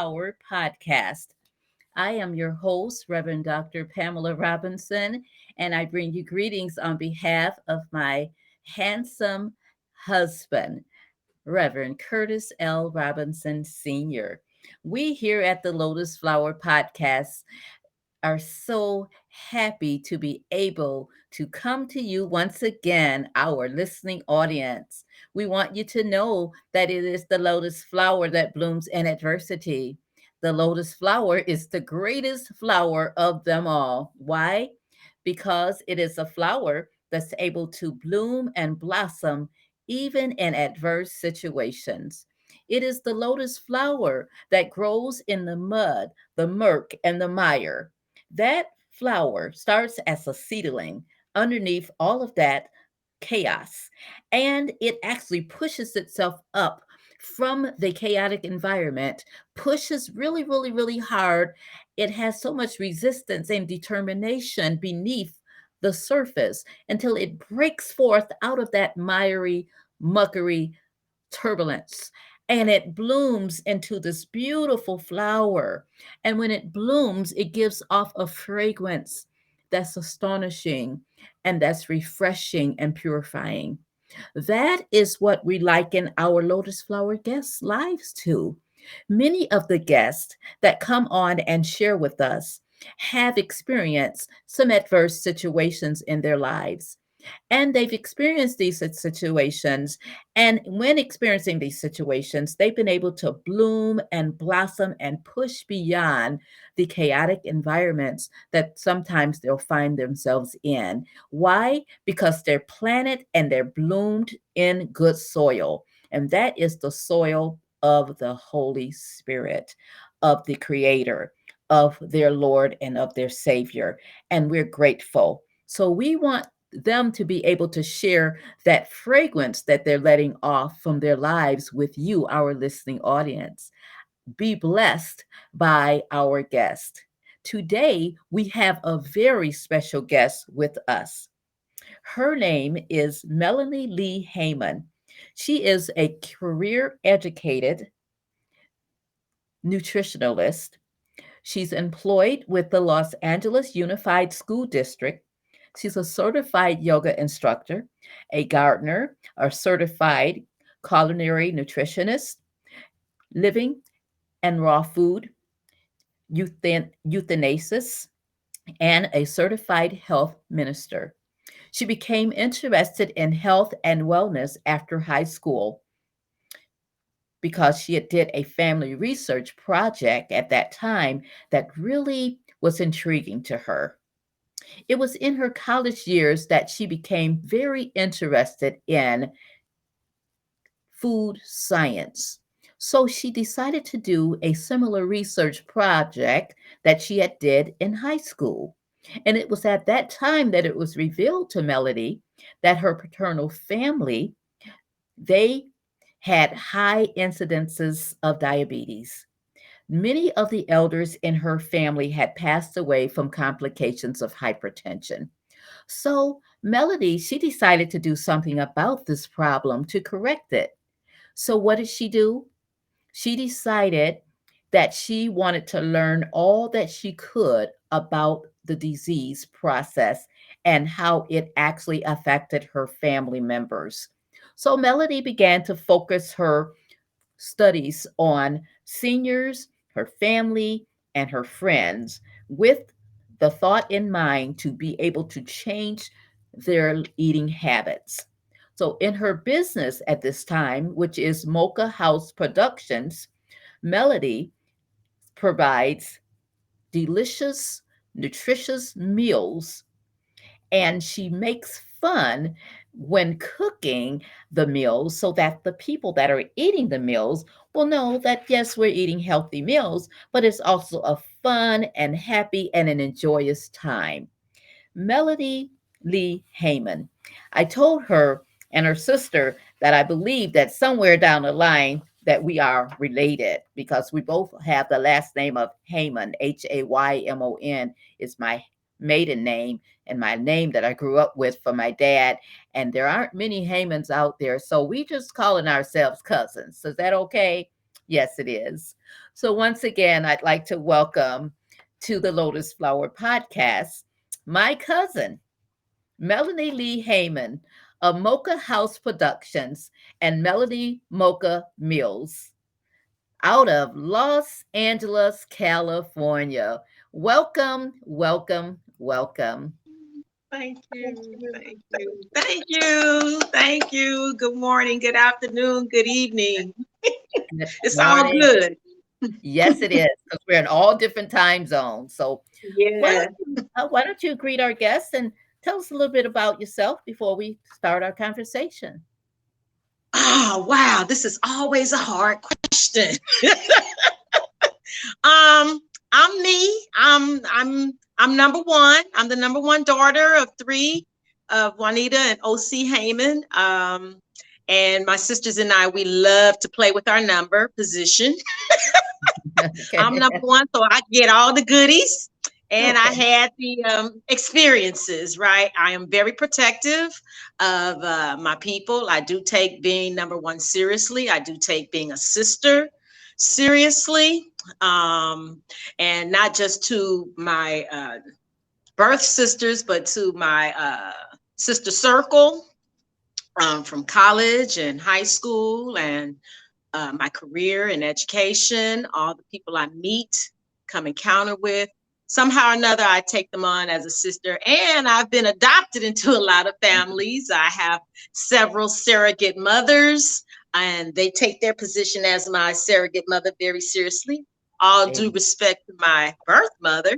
Flower Podcast. I am your host, Reverend Dr. Pamela Robinson, and I bring you greetings on behalf of my handsome husband, Reverend Curtis L. Robinson Sr. We here at the Lotus Flower Podcast are so happy to be able to come to you once again, our listening audience. We want you to know that it is the lotus flower that blooms in adversity. The lotus flower is the greatest flower of them all. Why? Because it is a flower that's able to bloom and blossom even in adverse situations. It is the lotus flower that grows in the mud, the murk, and the mire. That flower starts as a seedling underneath all of that chaos, and it actually pushes itself up from the chaotic environment, pushes really, really, really hard. It has so much resistance and determination beneath the surface until it breaks forth out of that miry, muckery turbulence and it blooms into this beautiful flower. And when it blooms, it gives off a fragrance that's astonishing and that's refreshing and purifying. That is what we liken our lotus flower guests' lives to. Many of the guests that come on and share with us have experienced some adverse situations in their lives and they've experienced these situations. And when experiencing these situations, they've been able to bloom and blossom and push beyond the chaotic environments that sometimes they'll find themselves in. Why? Because they're planted and they're bloomed in good soil. And that is the soil of the Holy Spirit, of the Creator, of their Lord, and of their Savior. And we're grateful. So we want them to be able to share that fragrance that they're letting off from their lives with you, our listening audience. Be blessed by our guest. Today, we have a very special guest with us. Her name is Melanie Lee Haymon. She is a career educated nutritionalist. She's employed with the Los Angeles Unified School District She's a certified yoga instructor, a gardener, a certified culinary nutritionist, living and raw food, euthan- euthanasis, and a certified health minister. She became interested in health and wellness after high school because she did a family research project at that time that really was intriguing to her. It was in her college years that she became very interested in food science. So she decided to do a similar research project that she had did in high school. And it was at that time that it was revealed to Melody that her paternal family they had high incidences of diabetes. Many of the elders in her family had passed away from complications of hypertension. So, Melody, she decided to do something about this problem to correct it. So, what did she do? She decided that she wanted to learn all that she could about the disease process and how it actually affected her family members. So, Melody began to focus her studies on seniors her family, and her friends with the thought in mind to be able to change their eating habits. So, in her business at this time, which is Mocha House Productions, Melody provides delicious, nutritious meals and she makes fun when cooking the meals so that the people that are eating the meals will know that yes, we're eating healthy meals, but it's also a fun and happy and an enjoyous time. Melody Lee Haymon. I told her and her sister that I believe that somewhere down the line that we are related because we both have the last name of Haymon, H A Y M O N is my maiden name and my name that I grew up with for my dad. And there aren't many Haymons out there. So we just calling ourselves cousins. Is that okay? Yes, it is. So once again, I'd like to welcome to the Lotus Flower podcast my cousin, Melanie Lee Haymon of Mocha House Productions and Melody Mocha Meals out of Los Angeles, California. Welcome, welcome, welcome. Thank you. Thank you. Thank you. Thank you. Good morning, good afternoon, good evening. it's all good. yes, it is because we're in all different time zones. So, yeah. Why don't, you, uh, why don't you greet our guests and tell us a little bit about yourself before we start our conversation? Oh, wow. This is always a hard question. um, I'm me. I'm I'm I'm number one. I'm the number one daughter of three of Juanita and OC Haymon. Um, and my sisters and I, we love to play with our number position. okay. I'm number one, so I get all the goodies. And okay. I had the um, experiences, right? I am very protective of uh, my people. I do take being number one seriously. I do take being a sister seriously. Um, and not just to my uh, birth sisters, but to my uh, sister circle um, from college and high school and uh, my career and education, all the people I meet, come encounter with. Somehow or another, I take them on as a sister, and I've been adopted into a lot of families. I have several surrogate mothers, and they take their position as my surrogate mother very seriously. All due respect to my birth mother,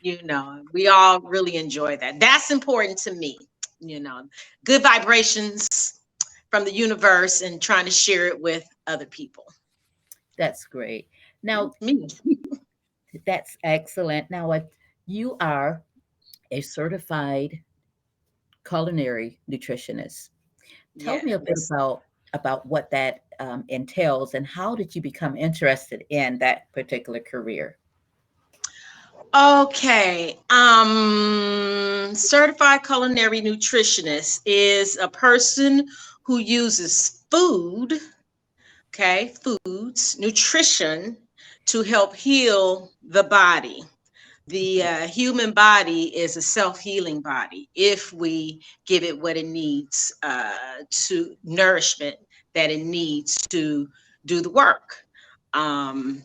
you know, we all really enjoy that. That's important to me, you know, good vibrations from the universe and trying to share it with other people. That's great. Now, me. that's excellent. Now, if you are a certified culinary nutritionist, tell yes. me a bit about about what that um, entails and how did you become interested in that particular career? Okay. Um, certified culinary nutritionist is a person who uses food okay, foods, nutrition to help heal the body. The uh, human body is a self healing body if we give it what it needs uh, to nourishment that it needs to do the work. Um,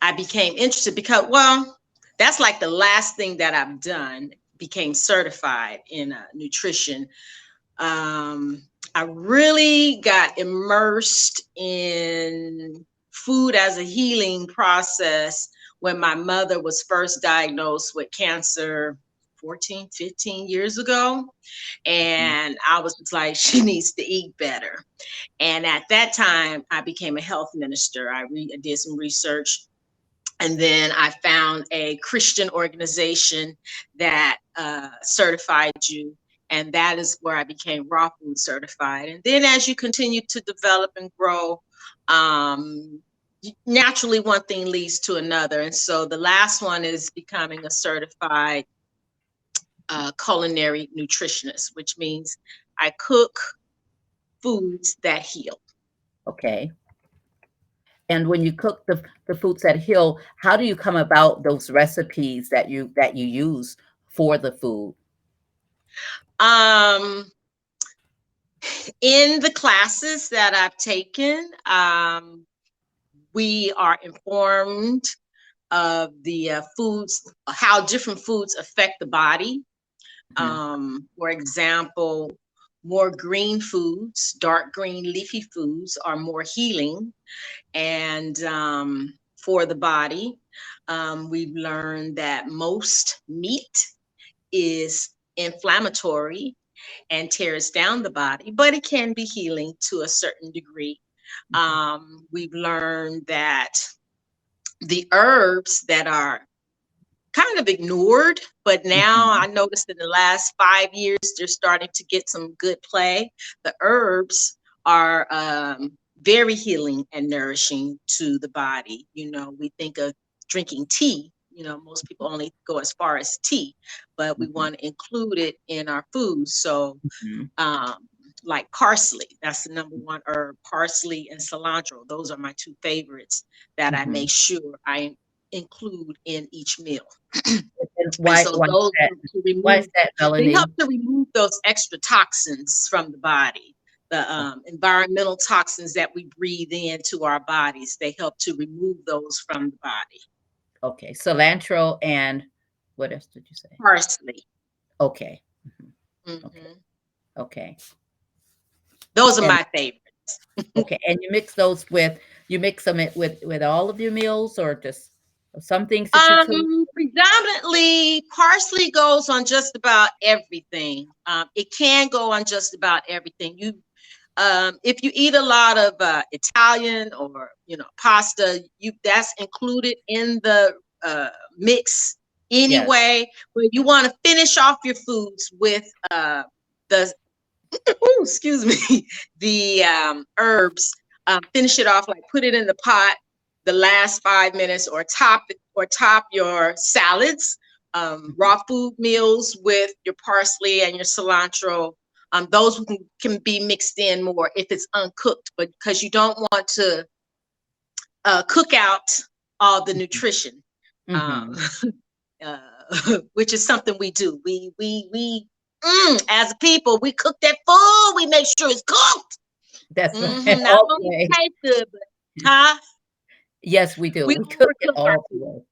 I became interested because, well, that's like the last thing that I've done, became certified in uh, nutrition. Um, I really got immersed in food as a healing process when my mother was first diagnosed with cancer 14, 15 years ago. And I was like, she needs to eat better. And at that time, I became a health minister. I, re- I did some research. And then I found a Christian organization that uh, certified you and that is where I became raw food certified. And then as you continue to develop and grow, um, naturally one thing leads to another. And so the last one is becoming a certified uh, culinary nutritionist, which means I cook foods that heal. Okay. And when you cook the, the foods that heal, how do you come about those recipes that you that you use for the food? Um, in the classes that I've taken, um, we are informed of the uh, foods, how different foods affect the body. Mm-hmm. Um, for example, more green foods, dark green leafy foods are more healing and um, for the body. Um, we've learned that most meat is inflammatory and tears down the body, but it can be healing to a certain degree. Mm-hmm. Um, we've learned that the herbs that are kind of ignored, but now mm-hmm. I noticed in the last five years they're starting to get some good play. The herbs are um, very healing and nourishing to the body. You know, we think of drinking tea you know, most people only go as far as tea, but we Mhm. want to include it in our food. So, um, like parsley, that's the number one herb. Parsley and cilantro, those are my two favorites that I Mhm. make sure I include in each meal. Why, so why, those that, to remove, why is that, they help to remove those extra toxins from the body. The um, environmental toxins that we breathe into our bodies, they help to remove those from the body. Okay, cilantro and what else did you say? Parsley. Okay, Mhm. okay, Those are And- my favorites. okay. And you mix those with you mix them it with with all of your meals or just some things cook? Um, predominantly, parsley goes on just about everything. Um, it can go on just about everything. You, um, if you eat a lot of uh, Italian or you know pasta, you that's included in the uh, mix anyway. But you want to finish off your foods with uh, the, ooh, excuse me, the um, herbs. Um, finish it off like put it in the pot the last five minutes or top or top your salads um, raw food meals with your parsley and your cilantro um, those can, can be mixed in more if it's uncooked but because you don't want to uh, cook out all the nutrition um, Mhm. uh, which is something we do we we we mm, as a people we cook that food we make sure it's cooked That's Mhm, right. not only Okay. taste good but huh Yes, we do. We We, cook it all the.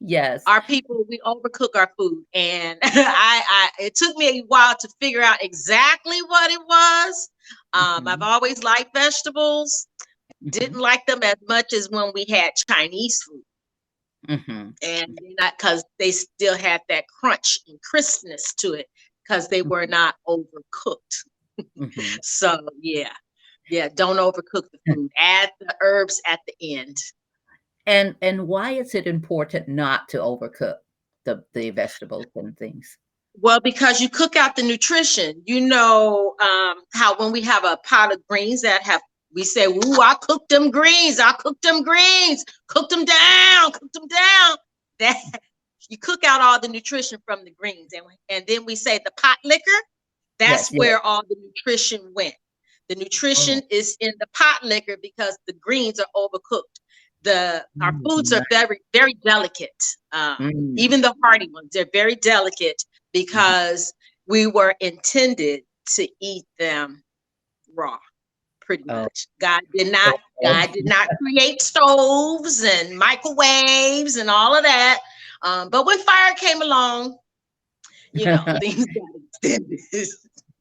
Yes. our people we overcook our food and i i it took me a while to figure out exactly what it was um i've Mhm. always liked vegetables Mhm. didn't like them as much as when we had chinese food Mhm. and not because they still had that crunch and crispness to it because they were not overcooked Mhm. so yeah yeah don't overcook the food add the herbs at the end And and why is it important not to overcook the the vegetables and things? Well, because you cook out the nutrition. You know um, how when we have a pot of greens that have, we say, "Ooh, I cooked them greens. I cooked them greens. Cooked them down. Cooked them down." That you cook out all the nutrition from the greens, and and then we say the pot liquor. That's Yes, yes. where all the nutrition went. The nutrition Oh. is in the pot liquor because the greens are overcooked. The our Mm, foods are very very delicate. Um, Mm. even the hearty ones they're very delicate because we were intended to eat them raw pretty Oh. much god did not god did not create stoves and microwaves and all of that um, but when fire came along you know things got extended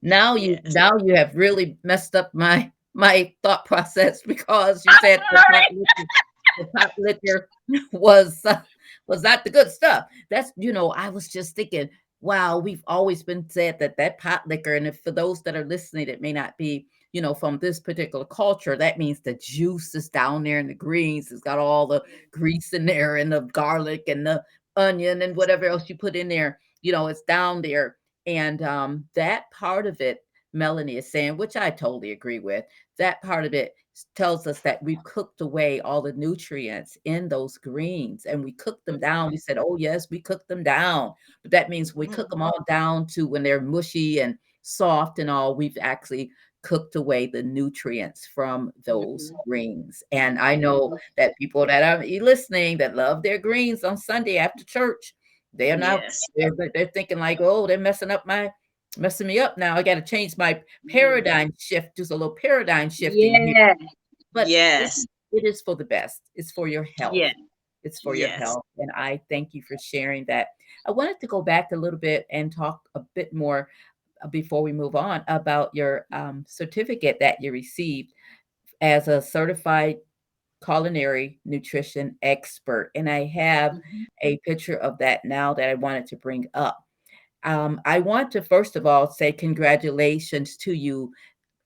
Now you Yes. now you have really messed up my my thought process because you said the pot liquor, the liquor was uh, was not the good stuff. That's you know I was just thinking, wow, we've always been said that that pot liquor, and if for those that are listening, it may not be you know from this particular culture. That means the juice is down there in the greens. It's got all the grease in there and the garlic and the onion and whatever else you put in there. You know, it's down there and um, that part of it, Melanie is saying, which I totally agree with, that part of it tells us that we cooked away all the nutrients in those greens and we cooked them down. We said, oh, yes, we cooked them down. But that means we cook them all down to when they're mushy and soft and all. We've actually cooked away the nutrients from those Mhm. greens. And I know that people that are listening that love their greens on Sunday after church, they are now Yes. they're, they're- thinking like, oh, they're messing up my messing me up now. I got to change my paradigm shift, just a little paradigm here. yeah But yes it is for the best. It's for your health. yeah It's for your health. And I thank you for sharing that. I wanted to go back a little bit and talk a bit more before we move on about your um, certificate that you received as a certified culinary nutrition expert. And I have Mhm. a picture of that now that I wanted to bring up. Um, I want to first of all say congratulations to you,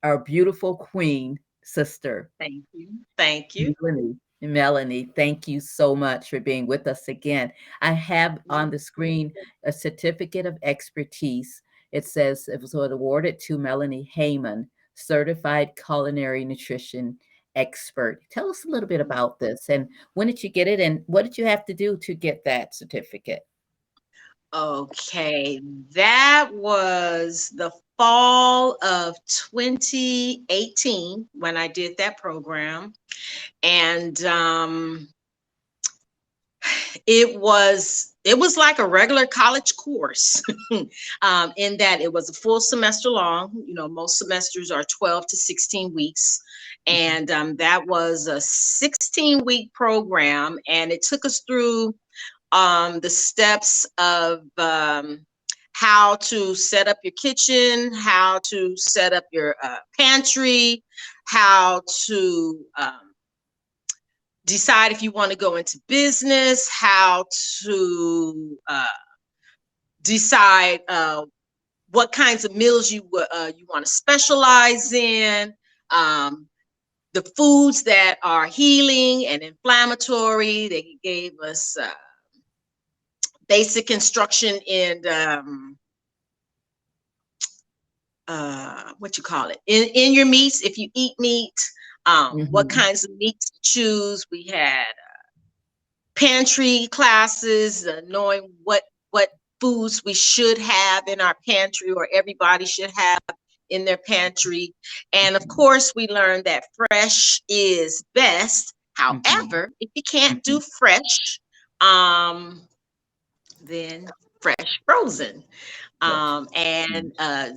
our beautiful queen sister, thank you thank you Melanie. Melanie, thank you so much for being with us again. I have on the screen a certificate of expertise. It says it was awarded to Melanie Haymon, certified culinary nutrition expert. Tell us a little bit about this and when did you get it and what did you have to do to get that certificate? Okay, that was the fall of 2018 when I did that program. And um, it was it was like a regular college course um, in that it was a full semester long. You know most semesters are 12 to 16 weeks. And um, that was a 16 week program and it took us through um, the steps of um, how to set up your kitchen how to set up your uh, pantry how to um, decide if you want to go into business, how to uh, decide uh, what kinds of meals you uh, you want to specialize in, um, the foods that are healing and inflammatory. They gave us uh, basic instruction in um, uh, what you call it in in your meats if you eat meat um, mm-hmm. what kinds of meats to choose. We had uh, pantry classes, uh, knowing what what foods we should have in our pantry or everybody should have in their pantry. And of mm-hmm. course, we learned that fresh is best. However, mm-hmm. if you can't do mm-hmm. fresh, um, then fresh frozen. Um, and uh,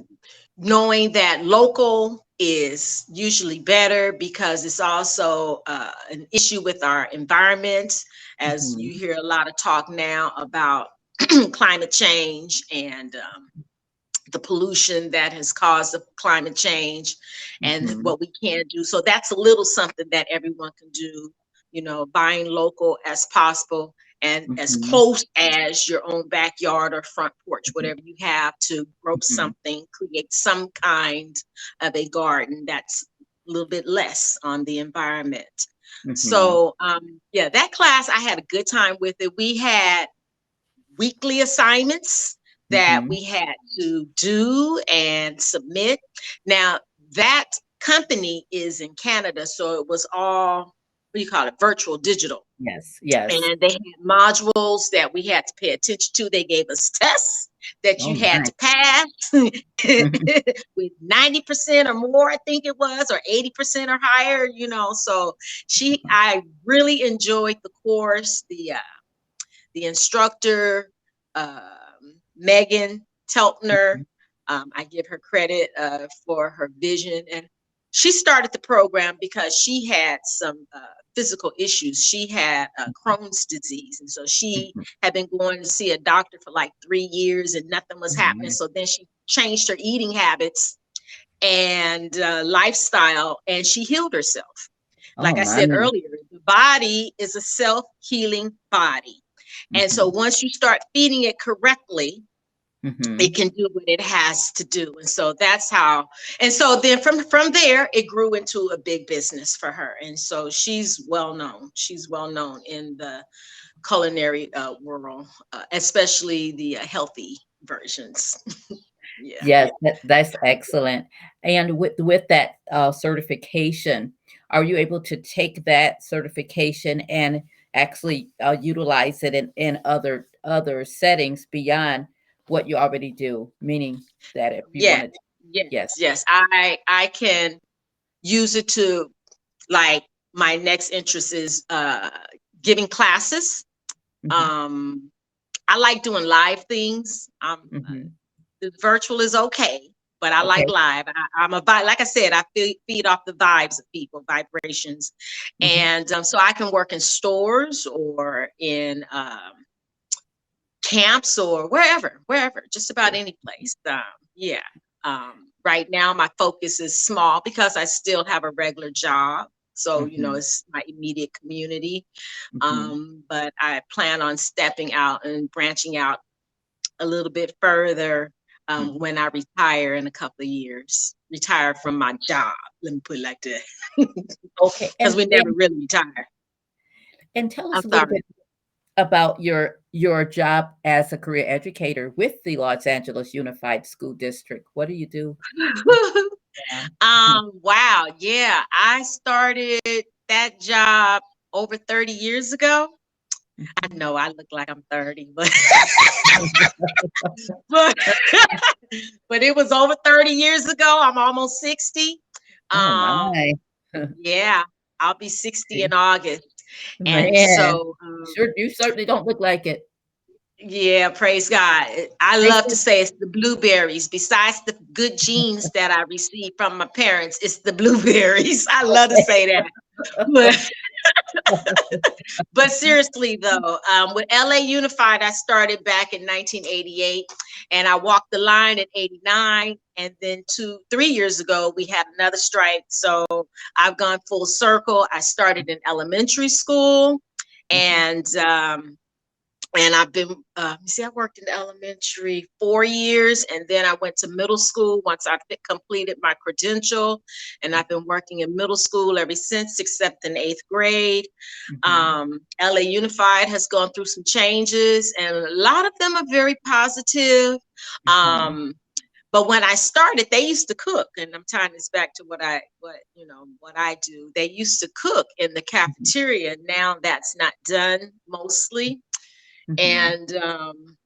knowing that local is usually better because it's also uh, an issue with our environment as mm-hmm. you hear a lot of talk now about climate change and um, the pollution that has caused the climate change and mm-hmm. what we can do so that's a little something that everyone can do you know buying local as possible and mm-hmm. as close as your own backyard or front porch, mm-hmm. whatever you have to grow mm-hmm. something, create some kind of a garden that's a little bit less on the environment. Mm-hmm. So, um, yeah, that class, I had a good time with it. We had weekly assignments that mm-hmm. we had to do and submit. Now, that company is in Canada, so it was all what do you call it virtual digital yes yes and they had modules that we had to pay attention to they gave us tests that you oh, had nice. to pass with 90% or more i think it was or 80% or higher you know so she mm-hmm. i really enjoyed the course the uh the instructor uh, Meghan Telpner mm-hmm. um, i give her credit uh, for her vision and she started the program because she had some uh, physical issues. She had uh, Crohn's disease, and so she mm-hmm. had been going to see a doctor for like three years, and nothing was mm-hmm. happening. So then she changed her eating habits and uh, lifestyle, and she healed herself. Like oh, I said earlier, the body is a self healing body. Mm-hmm. And so mm-hmm. once you start feeding it correctly, Mm-hmm. it can do what it has to do and so that's how and so then from from there it grew into a big business for her and so she's well known she's well known in the culinary uh, world uh, especially the uh, healthy versions. Yeah. Yes that, that's excellent. And with with that uh, certification are you able to take that certification and actually uh, utilize it in, in other other settings beyond what you already do, meaning that if you yeah. to, yes, yes, yes, I I can use it to like my next interest is uh giving classes. Mm-hmm. Um I like doing live things. Um mm-hmm. the virtual is okay, but I okay. like live. I, am a vibe. like I said, I feed, feed off the vibes of people, vibrations, mm-hmm. and um, so I can work in stores or in um, camps or wherever, wherever, just about any place. Um, yeah. Um, right now, my focus is small because I still have a regular job. So, mm-hmm. you know, mm-hmm. it's my immediate community. Mm-hmm. Um, but I plan on stepping out and branching out a little bit further um, mm-hmm. when I retire in a couple of years. Retire from my job. Let me put it like that. okay. Because we never really retire. And tell us I'm a little sorry. bit about your your job as a career educator with the Los Angeles Unified School District. What do you do? um, wow, yeah. I started that job over 30 years ago. I know I look like I'm 30, but but, but it was over 30 years ago. I'm almost 60. Oh, Um, my. yeah, I'll be 60 in August. And Man, so um, sure, you certainly don't look like it. yeah, praise God. I love to say it's the blueberries. Besides the good genes that I received from my parents, it's the blueberries. I love to say that. But, but seriously though, um, with LA Unified, I started back in 1988 and I walked the line in 89. And then two, three years ago, we had another strike. So I've gone full circle. I started in elementary school and um, and I've been, uh, you see, I worked in elementary four years, and then I went to middle school once I completed my credential, and I've been working in middle school ever since, except in eighth grade. Mhm. Um, LA Unified has gone through some changes, and a lot of them are very positive. Mhm. Um, but when I started, they used to cook, and I'm tying this back to what I, what you know, what I do. They used to cook in the cafeteria. Now that's not done mostly. Mhm. And um,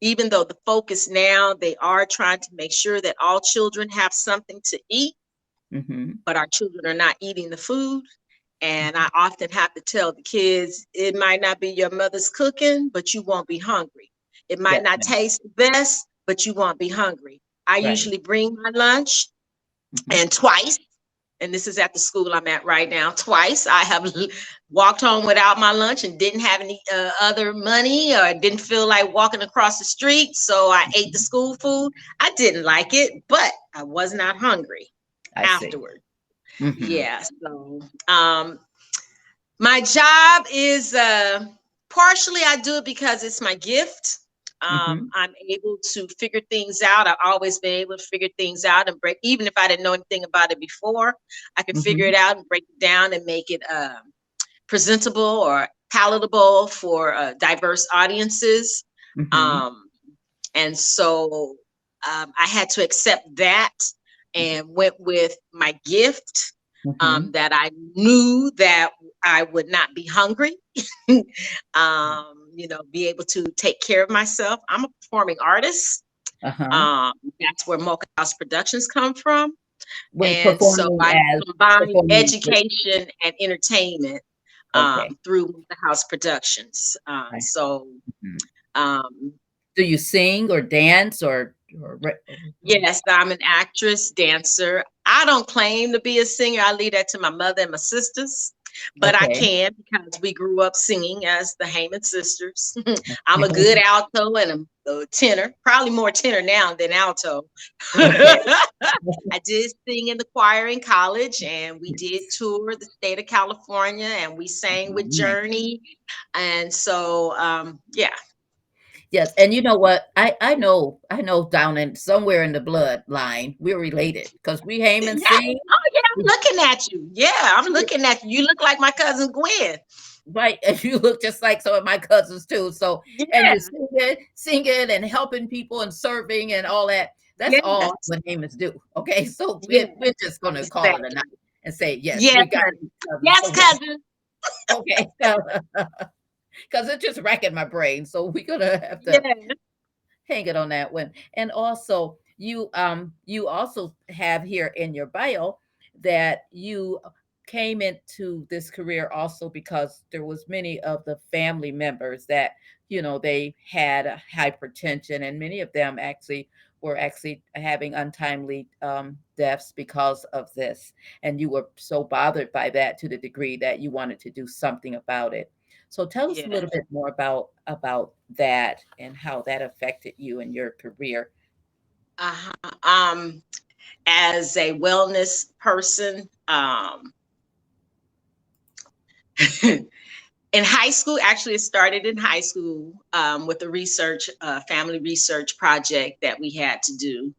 even though the focus now, they are trying to make sure that all children have something to eat, Mhm. but our children are not eating the food. And I often have to tell the kids, it might not be your mother's cooking, but you won't be hungry. It might Yes, not taste the best, but you won't be hungry. I Right. usually bring my lunch, Mhm. and twice, and this is at the school I'm at right now, twice I have walked home without my lunch and didn't have any uh, other money or didn't feel like walking across the street. So I ate the school food. I didn't like it, but I was not hungry I afterward. Mhm. Yeah. So um my job is uh partially I do it because it's my gift. Um, I'm able to figure things out. I've always been able to figure things out and break, even if I didn't know anything about it before, I can figure it out and break it down and make it um, presentable or palatable for uh, diverse audiences. Mhm. Um, and so um, I had to accept that and went with my gift um, that I knew that I would not be hungry. um, you know, be able to take care of myself. I'm a performing artist. Uh-huh. Um, that's where Mocha House Productions come from. when and so I combine performing with- education and entertainment um, Okay. through Mocha House Productions. Uh, so, Mhm. um, do you sing or dance or, or yes, I'm an actress, dancer. I don't claim to be a singer. I leave that to my mother and my sisters. But I can because we grew up singing as the Haymon sisters. I'm a good alto and a, a tenor, probably more tenor now than alto. I did sing in the choir in college and we did tour the state of California and we sang with Journey. And so, um, yeah, Yes, and you know what? I I know I know down in somewhere in the bloodline we're related because we Haymon Yeah. sing looking at you. Yeah, I'm looking at you. You look like my cousin Gwen. right, and you look just like some of my cousins too. So and Yeah, you're singing, singing and helping people and serving and all that. That's Yes. all what Haymons do. Okay, so we're, we're just gonna call it a night and say yes. Yes, we got cousin. yes, So cousin. okay because it's just racking my brain so we're gonna have to hang it on that one and also you um you also have here in your bio that you came into this career also because there was many of the family members that you know they had a hypertension and many of them actually were actually having untimely um, deaths because of this. And you were so bothered by that to the degree that you wanted to do something about it. So tell us a little bit more about about that and how that affected you and your career. Uh-huh. um as a wellness person um in high school actually it started in high school um, with a research uh, family research project that we had to do.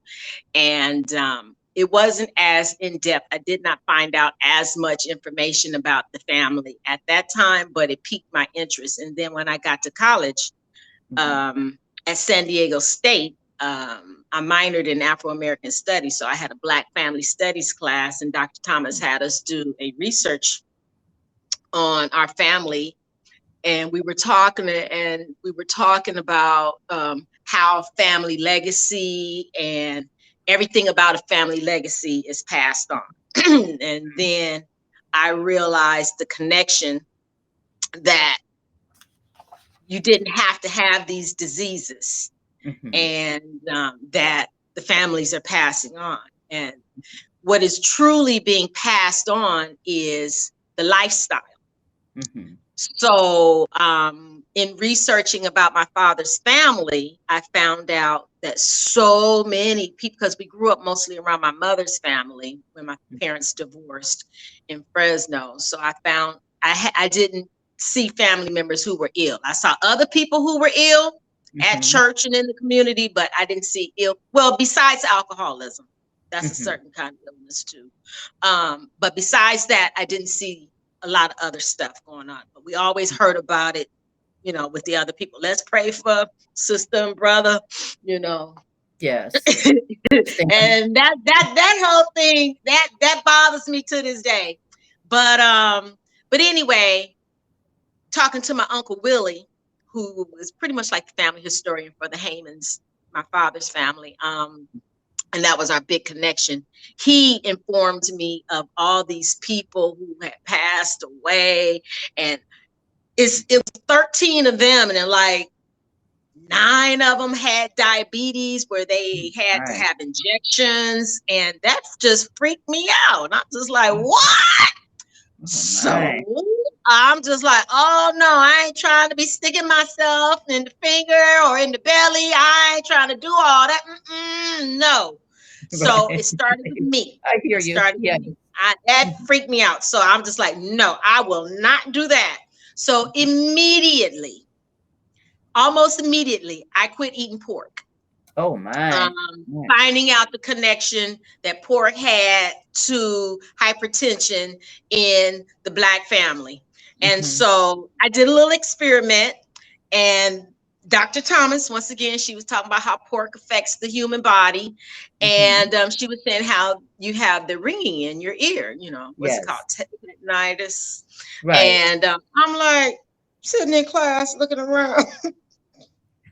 And um, it wasn't as in depth i did not find out as much information about the family at that time but it piqued my interest. And then when i got to college Mhm. um, at San Diego State, um, I minored in Afro American Studies, so I had a Black Family Studies class, and Dr. Thomas had us do a research on our family, and we were talking and we were talking about um, how family legacy and everything about a family legacy is passed on, and then I realized the connection that you didn't have to have these diseases Mhm. and um, that the families are passing on. And what is truly being passed on is the lifestyle. Mhm. So, um, in researching about my father's family, I found out that so many people, because we grew up mostly around my mother's family when my parents divorced in Fresno. So I found I ha- I didn't see family members who were ill. I saw other people who were ill, at Mhm. church and in the community, but I didn't see ill. Well, besides alcoholism, that's Mhm. a certain kind of illness too. Um, but besides that, I didn't see a lot of other stuff going on. But we always heard about it, you know, with the other people. Let's pray for sister and brother, you know. Yes. and that that that whole thing that that bothers me to this day. But um, but anyway, talking to my uncle Willie, who was pretty much like the family historian for the Haymons, my father's family. Um, and that was our big connection. He informed me of all these people who had passed away, and it's it was 13 of them, and then like nine of them had diabetes where they had to have injections, and that just freaked me out. And I'm just like, what? Oh, So. I'm just like, oh no, I ain't trying to be sticking myself in the finger or in the belly. I ain't trying to do all that. Mm-mm, no. So Right. it started with me. I hear It you. started Yeah. with me. I, that freaked me out. So I'm just like, no, I will not do that. So immediately, almost immediately, I quit eating pork Oh my. um, Yeah. finding out the connection that pork had to hypertension in the black family. And Mhm. so I did a little experiment, and Dr. Thomas, once again, she was talking about how pork affects the human body. Mhm. And um, she was saying how you have the ringing in your ear, you know, what's Yes. it called? Tinnitus. right. And um, I'm like sitting in class looking around.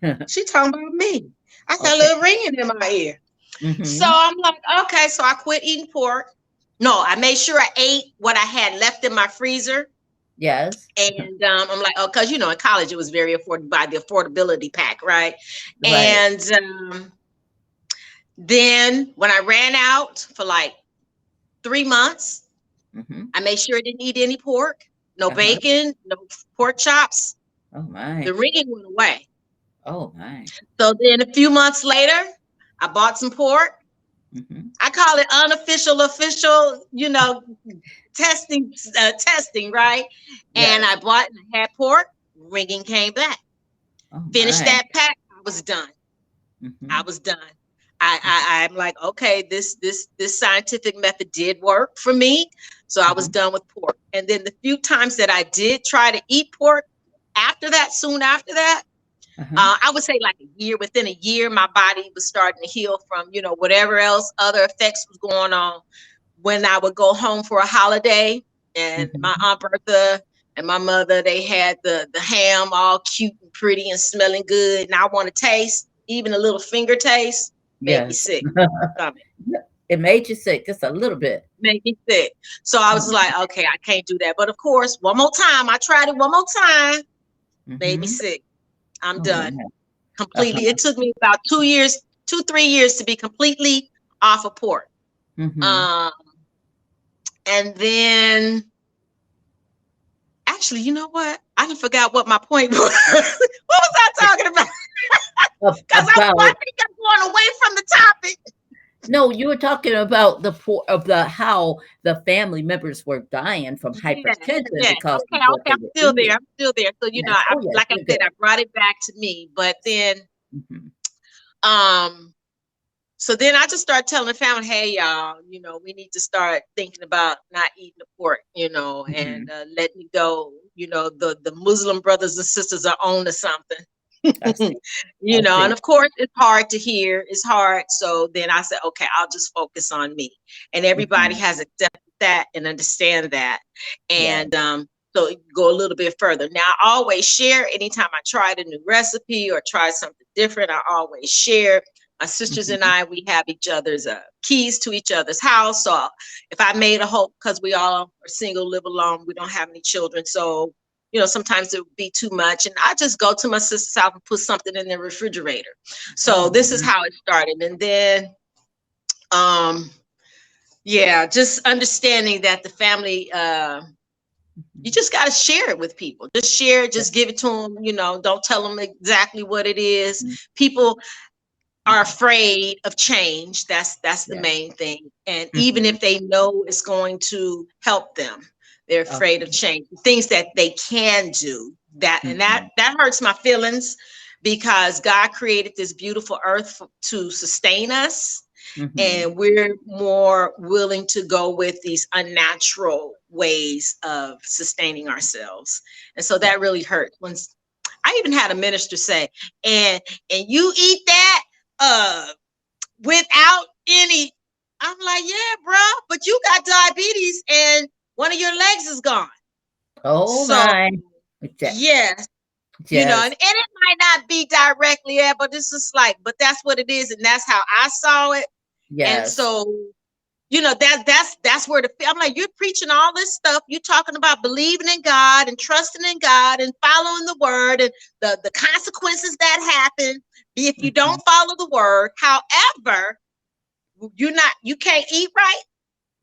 she talking about me. I got Okay. a little ringing in my ear. Mhm. So I'm like, okay, so I quit eating pork. No, I made sure I ate what I had left in my freezer. Yes. And um, I'm like, oh, because you know, in college it was very affordable by the affordability pack, right? Right. And um, then when I ran out for like three months, Mhm. I made sure I didn't eat any pork, no Uh-huh. bacon, no pork chops. Oh my. The ringing went away. Oh my. So then a few months later, I bought some pork. Mhm. I call it unofficial, official, you know, testing, uh, testing, right? And I bought and had pork. Ringing came back. Oh, Finished my. that pack. I was done. Mhm. I was done. I, I I'm like, okay, this this this scientific method did work for me. So I was done with pork. And then the few times that I did try to eat pork after that, soon after that, Uh-huh. uh, I would say like a year. Within a year, my body was starting to heal from you know whatever else other effects was going on. When I would go home for a holiday, and my aunt Bertha and my mother, they had the the ham all cute and pretty and smelling good, and I want to taste even a little finger taste. Made me sick. It made you sick just a little bit. Made me sick. So I was like, okay, I can't do that. But of course, one more time, I tried it one more time. Made me Mhm. sick. I'm Oh, done. completely. It took me about two years, two, three years to be completely off of pork. Mhm. Um, and then actually, you know what? I forgot what my point was. what was I talking about? Because I, I think I'm going away from the topic. No, you were talking about the poor of the how the family members were dying from hypertension Yeah, because okay, okay, I'm still there. I'm still there. So you know, Yes. I, Oh, yes, like I said, good. I brought it back to me. But then Mhm. um so then i just started telling the family hey y'all you know we need to start thinking about not eating the pork you know and uh, let me go you know the the muslim brothers and sisters are on to something you know, and of course it's hard to hear. It's hard. So then I said, okay, I'll just focus on me. And everybody mm-hmm. has accepted that and understand that. And yeah. um, so go a little bit further. Now I always share anytime I tried a new recipe or try something different, I always share. My sisters mm-hmm. and I, we have each other's uh, keys to each other's house. So if I made a hope, because we all are single, live alone, we don't have any children. So you know, sometimes it would be too much. And I just go to my sister's house and put something in the refrigerator. So mm-hmm. this is how it started. And then, um, yeah, just understanding that the family, uh, you just got to share it with people. Just share it, just give it to them. You know, don't tell them exactly what it is. Mm-hmm. People are afraid of change. That's that's the yeah. main thing. And mm-hmm. even if they know it's going to help them, they're afraid okay. of change. Things that they can do. That and that mm-hmm. that hurts my feelings because God created this beautiful earth to sustain us. Mm-hmm. And we're more willing to go with these unnatural ways of sustaining ourselves. And so that really hurt when I even had a minister say, and and you eat that uh without any I'm like, yeah, bro, but you got diabetes and one of your legs is gone. Oh so, my. Yes. yes. You know, and, and it might not be directly there, but this is like, but that's what it is, and that's how I saw it. Yes. And so, you know, that that's that's where the I'm like, you're preaching all this stuff. You're talking about believing in God and trusting in God and following the word and the, the consequences that happen if you mm-hmm. don't follow the word. However, you're not you can't eat right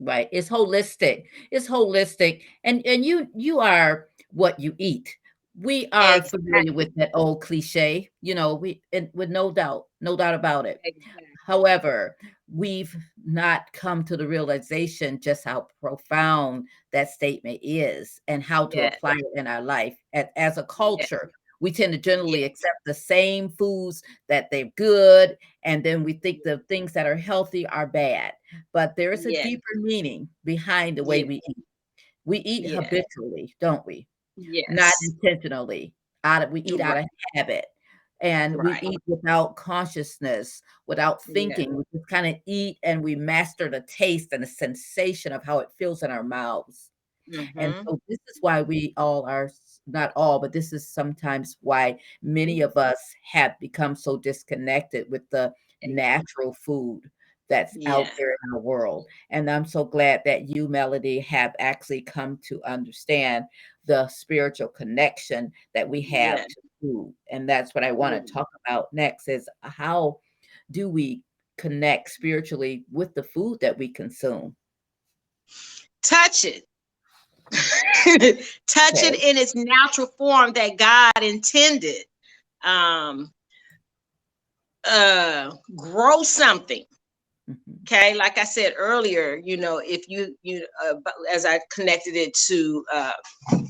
right it's holistic it's holistic and and you you are what you eat. We are exactly. familiar with that old cliche you know we and with no doubt no doubt about it. Exactly. however we've not come to the realization just how profound that statement is and how to apply it in our life as, as a culture we tend to generally accept the same foods that they're good and then we think the things that are healthy are bad but there is a yes. deeper meaning behind the way yes. we eat we eat yes. habitually don't we yes. not intentionally out of we eat right. out of habit and right. we eat without consciousness without thinking we just kind of eat and we master the taste and the sensation of how it feels in our mouths mm-hmm. and so this is why we all are not all, but this is sometimes why many of us have become so disconnected with the natural food that's yeah. out there in the world. And I'm so glad that you, Melody, have actually come to understand the spiritual connection that we have yeah. to food. And that's what I want to talk about next is how do we connect spiritually with the food that we consume? Touch it. touch okay. it in its natural form that God intended. Um, uh, grow something. Mm-hmm. Okay, like I said earlier, you know, if you you uh, as I connected it to uh,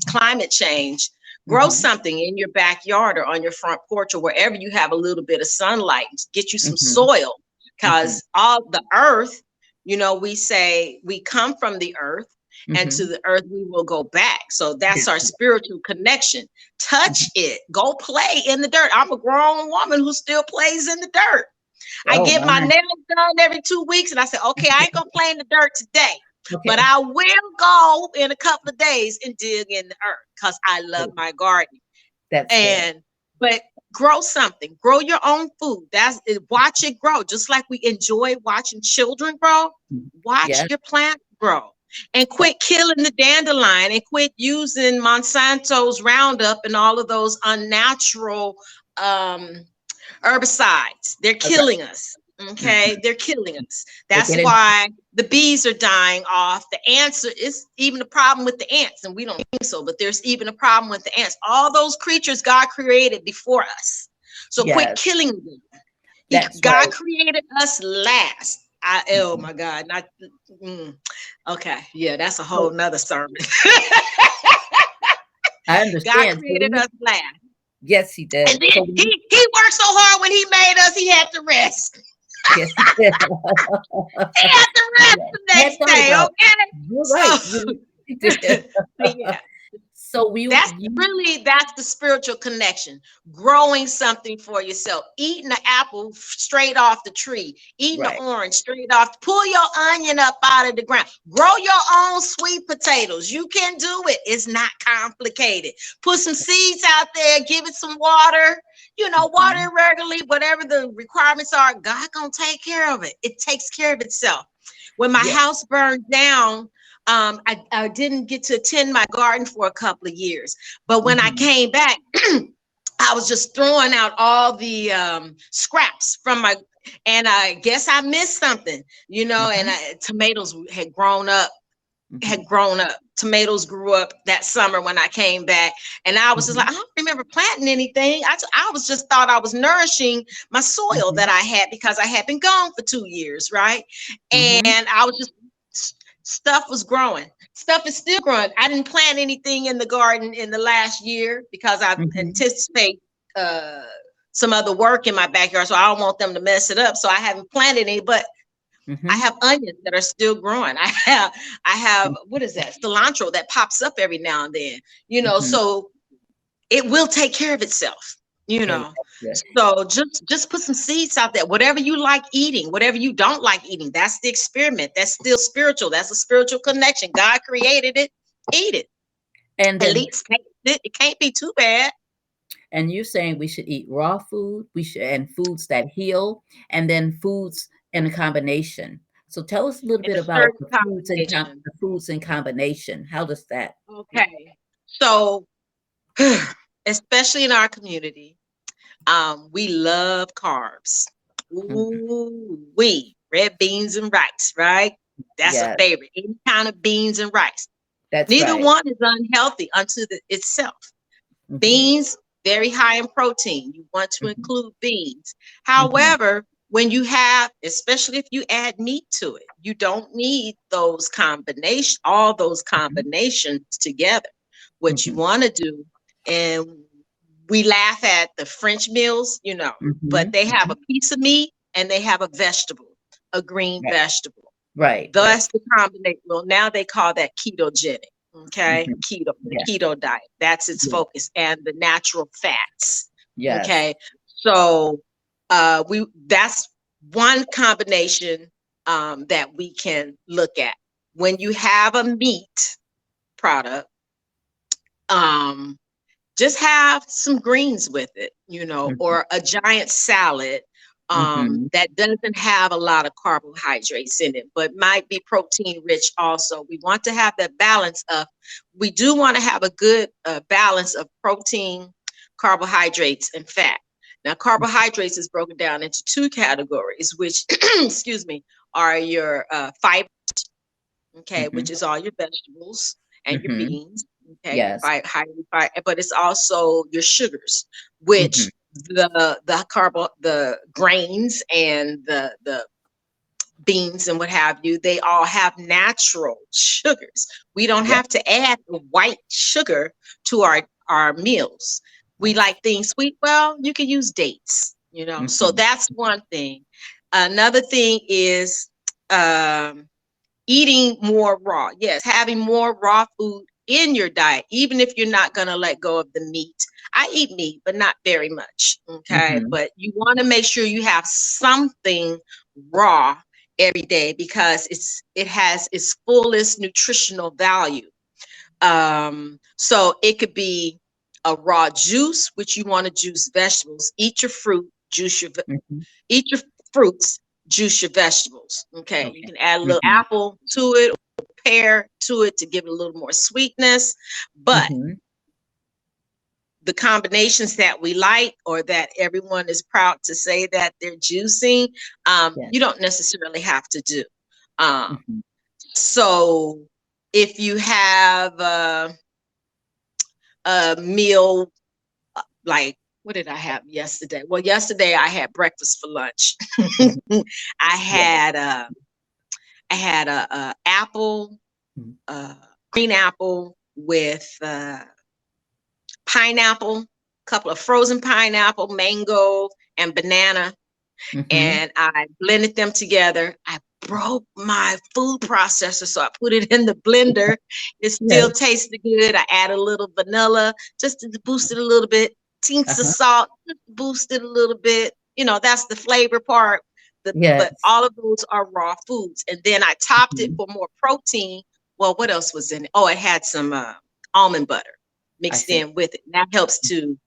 climate change, grow mm-hmm. something in your backyard or on your front porch or wherever you have a little bit of sunlight. Get you some mm-hmm. soil because mm-hmm. all the earth, you know, we say we come from the earth mm-hmm. and to the earth we will go back. So that's our spiritual connection. Touch mm-hmm. it. Go play in the dirt. I'm a grown woman who still plays in the dirt. I oh, get my nails done every two weeks, and I say, okay, I ain't gonna play in the dirt today. Okay. But I will go in a couple of days and dig in the earth because I love my garden. That's and but grow something, grow your own food. That's it, watch it grow, just like we enjoy watching children grow. Watch yes. your plant grow and quit killing the dandelion and quit using Monsanto's Roundup and all of those unnatural um, herbicides. They're killing okay. us. Okay, mm-hmm. they're killing us. That's why the bees are dying off. The ants are, it's even a problem with the ants, and we don't think so, but there's even a problem with the ants. All those creatures God created before us. So yes. quit killing them. He, God right. created us last. I oh mm-hmm. my God, not mm, okay. Yeah, that's a whole nother sermon. I understand. God created us last. Yes, he did. So he, he worked so hard when he made us, he had to rest. Yes, he did. he had to rest the next day, okay? You're right. So, yeah. So we That's really that's the spiritual connection. Growing something for yourself. Eating the apple straight off the tree. Eating Right. the orange straight off. Pull your onion up out of the ground. Grow your own sweet potatoes. You can do it. It's not complicated. Put some seeds out there. Give it some water. You know, water it regularly. Whatever the requirements are, God gonna take care of it. It takes care of itself. When my Yeah. house burned down, um, I, I didn't get to attend my garden for a couple of years. But when I Mhm. came back, I was just throwing out all the um, scraps from my, and I guess I missed something, you know. And I, tomatoes had grown up, Mhm. had grown up. Tomatoes grew up that summer when I came back, and I was just like, I don't remember planting anything. I, I was just thought I was nourishing my soil Mhm. that I had because I had been gone for two years, right? Mhm. And I was just stuff was growing. Stuff is still growing. I didn't plant anything in the garden in the last year because I Mhm. anticipate uh some other work in my backyard, so I don't want them to mess it up. So I haven't planted any, but Mhm. I have onions that are still growing. I have I have what is that? Cilantro that pops up every now and then. You know, Mhm. so it will take care of itself. You know. So just just put some seeds out there. Whatever you like eating, whatever you don't like eating, that's the experiment. That's still spiritual. That's a spiritual connection. God created it. Eat it. And At least it. It can't be too bad. and you're saying we should eat raw food, we should and foods that heal, and then foods in a combination. So tell us a little In bit about the foods in the foods in combination. How does that? Okay. So especially in our community, um, we love carbs. Mm-hmm. Ooh, we red beans and rice, right? That's Yes. a favorite. Any kind of beans and rice. That's Neither right. one is unhealthy unto the, itself. Mhm. Beans, very high in protein. You want to Mhm. include beans. Mm-hmm. However, when you have, especially if you add meat to it, you don't need those combination, all those combinations together. What you want to do, and we laugh at the French meals, you know, but Mhm. they have a piece of meat and they have a vegetable, a green Right. vegetable. right. Thus the combination. Well, now they call that ketogenic. Okay, Mhm. keto, the Yeah. keto diet. That's its Yeah. focus, and the natural fats. Yes. Okay, so uh, we that's one combination um, that we can look at when you have a meat product. Um, just have some greens with it, you know, Mhm. or a giant salad um, Mhm. that doesn't have a lot of carbohydrates in it, but might be protein rich also. We want to have that balance of, we do want to have a good uh, balance of protein, carbohydrates, and fat. Now, carbohydrates is broken down into two categories, which, excuse me, are your uh, fibers, okay, which is all your vegetables and your Mhm. beans, okay, Yes. highly fi- but it's also your sugars, which Mhm. the the carbo the grains and the the beans and what have you they all have natural sugars we don't Yeah. have to add the white sugar to our our meals we like things sweet well you can use dates you know so Mhm. that's one thing another thing is um eating more raw yes having more raw food in your diet even if you're not going to let go of the meat i eat meat but not very much okay Mhm. but you want to make sure you have something raw every day because it's it has its fullest nutritional value um so it could be a raw juice which you want to juice vegetables eat your fruit juice your ve- Mhm. eat your fruits, juice your vegetables. Okay. Okay. You can add a little Mhm. apple to it, pear to it to give it a little more sweetness. But Mhm. the combinations that we like or that everyone is proud to say that they're juicing, um, Yes. you don't necessarily have to do. Um, Mhm. so if you have uh, a meal uh, like what did I have yesterday? Well, yesterday I had breakfast for lunch. I had uh, I had a, a apple, uh, green apple with uh, pineapple, couple of frozen pineapple, mango, and banana, Mhm. and I blended them together. I broke my food processor. So I put it in the blender. It still Yes. tasted good. I added a little vanilla just to boost it a little bit. Teens of Uh-huh. salt, just boost it a little bit. You know, that's the flavor part. The, Yes. But all of those are raw foods. And then I topped it Mhm. for more protein. Well, what else was in it? Oh, it had some uh, almond butter mixed in with it. That helps to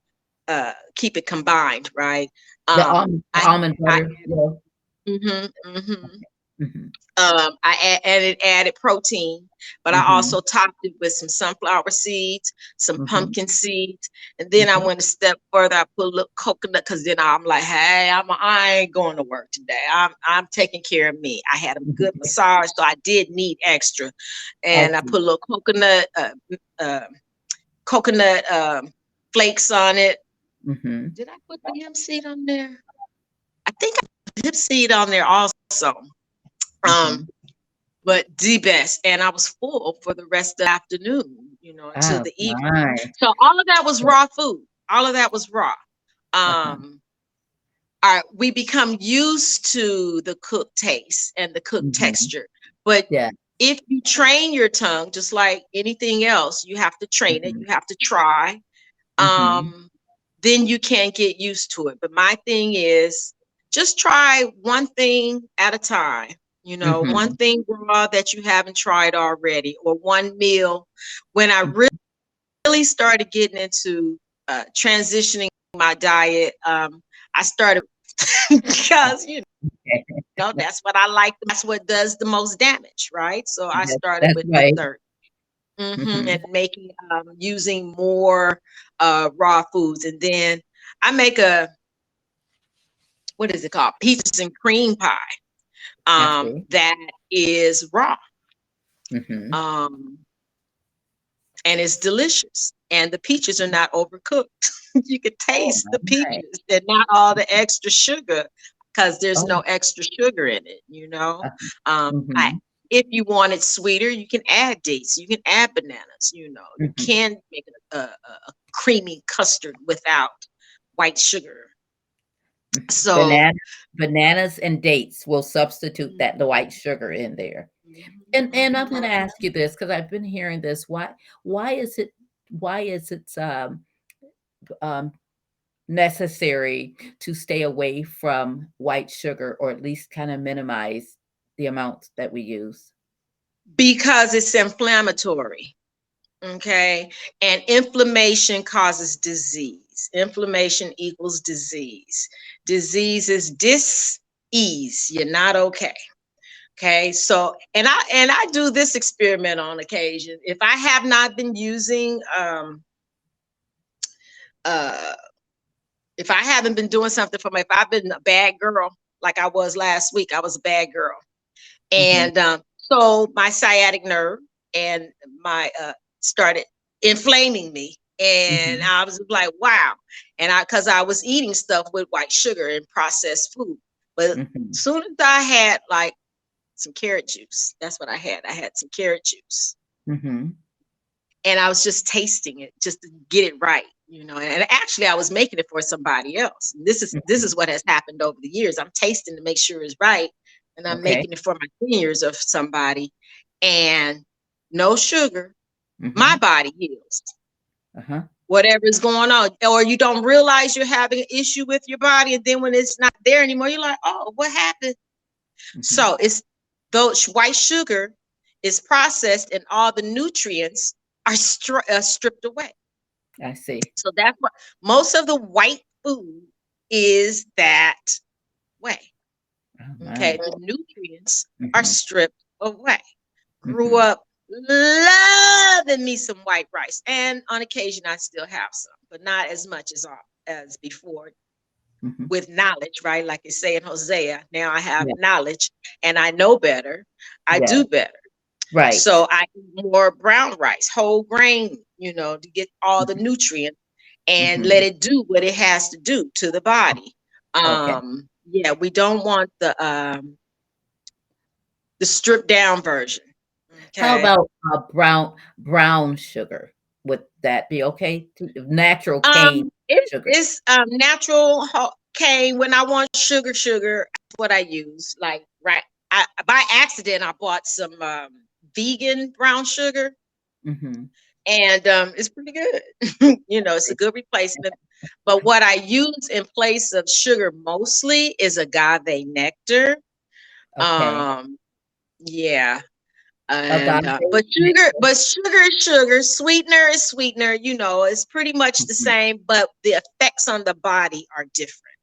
uh, keep it combined, right? The Um, almond, the I- almond I butter. yeah. mhm, mhm. Mhm. Um, I added added protein, but I Mhm. also topped it with some sunflower seeds, some Mhm. pumpkin seeds, and then I Mhm. went a step further. I put a little coconut because then I'm like, hey, I'm I ain't going to work today. I'm I'm taking care of me. I had a good massage, so I did need extra, and I put a little coconut uh, uh, coconut um, flakes on it. Mhm. Did I put the hemp seed on there? I think I put hemp seed on there also. Um, but the best, and I was full for the rest of the afternoon, you know, until Oh, the evening. my. So all of that was raw food. All of that was raw. Um, all right, we become used to the cooked taste and the cooked Mhm. texture, but Yeah. if you train your tongue, just like anything else, you have to train it. Mhm. You have to try. Mhm. Um, then you can't get used to it. But my thing is just try one thing at a time. You know, Mhm. one thing raw that you haven't tried already, or one meal. When I really, really started getting into uh, transitioning my diet, um, I started because you know that's what I like. That's what does the most damage, right? So I started that's with right. third. Mhm, Mhm. and making um, using more uh, raw foods, and then I make a what is it called? Peaches and cream pie. I Um, that is raw, Mhm. um, and it's delicious. And the peaches are not overcooked. you can taste the Oh, my. peaches and not all the extra sugar because there's Oh. no extra sugar in it. You know, Uh, um, I, Mhm. if you want it sweeter, you can add dates, you can add bananas, you know, you Mhm. can make a, a, a creamy custard without white sugar. So, Banana, bananas and dates will substitute that the white sugar in there. And and I'm going to ask you this because I've been hearing this. Why why is it why is it um, um, necessary to stay away from white sugar or at least kind of minimize the amounts that we use? because it's inflammatory, okay, and inflammation causes disease. Inflammation equals disease. Disease is dis-ease. You're not okay. Okay, so and I and I do this experiment on occasion. If I have not been using um uh if I haven't been doing something for me, if I've been a bad girl like I was last week, I was a bad girl. And um so my sciatic nerve and my uh started inflaming me. And Mhm. I was like, wow. And I because I was eating stuff with white sugar and processed food. But Mhm. as soon as I had like some carrot juice, that's what I had. I had some carrot juice. Mhm. And I was just tasting it just to get it right, you know. And actually I was making it for somebody else. This is this is what has happened over the years. I'm tasting to make sure it's right. And I'm Okay. making it for my seniors of somebody. And no sugar, my body heals. Uh-huh. Whatever is going on, or you don't realize you're having an issue with your body, and then when it's not there anymore, you're like, "Oh, what happened?" Mhm. So it's those white sugar is processed and all the nutrients are stri- uh, stripped away. I see. So that's what most of the white food is that way. Oh. Okay, the nutrients are Mhm. stripped away. Grew Mhm. up loving me some white rice, and on occasion I still have some, but not as much as uh, as before. Mhm. with knowledge, right? Like you say in Hosea, now I have Yeah. knowledge and I know better. I Yeah. do better. Right. So I eat more brown rice, whole grain, you know, to get all the Mhm. nutrients and Mhm. let it do what it has to do to the body. Okay. Um, yeah, we don't want the um the stripped down version. How about uh, brown brown sugar? Would that be okay? Natural cane Um, it, sugar. it's um natural cane. When I want sugar, sugar, that's what I use. Like right, I by accident I bought some um, vegan brown sugar, hmm and um, it's pretty good. you know, it's a good replacement. But what I use in place of sugar mostly is agave nectar. Okay. Um, yeah. And, uh, but sugar, but sugar is sugar. Sweetener is sweetener. You know, it's pretty much the Mhm. same, but the effects on the body are different.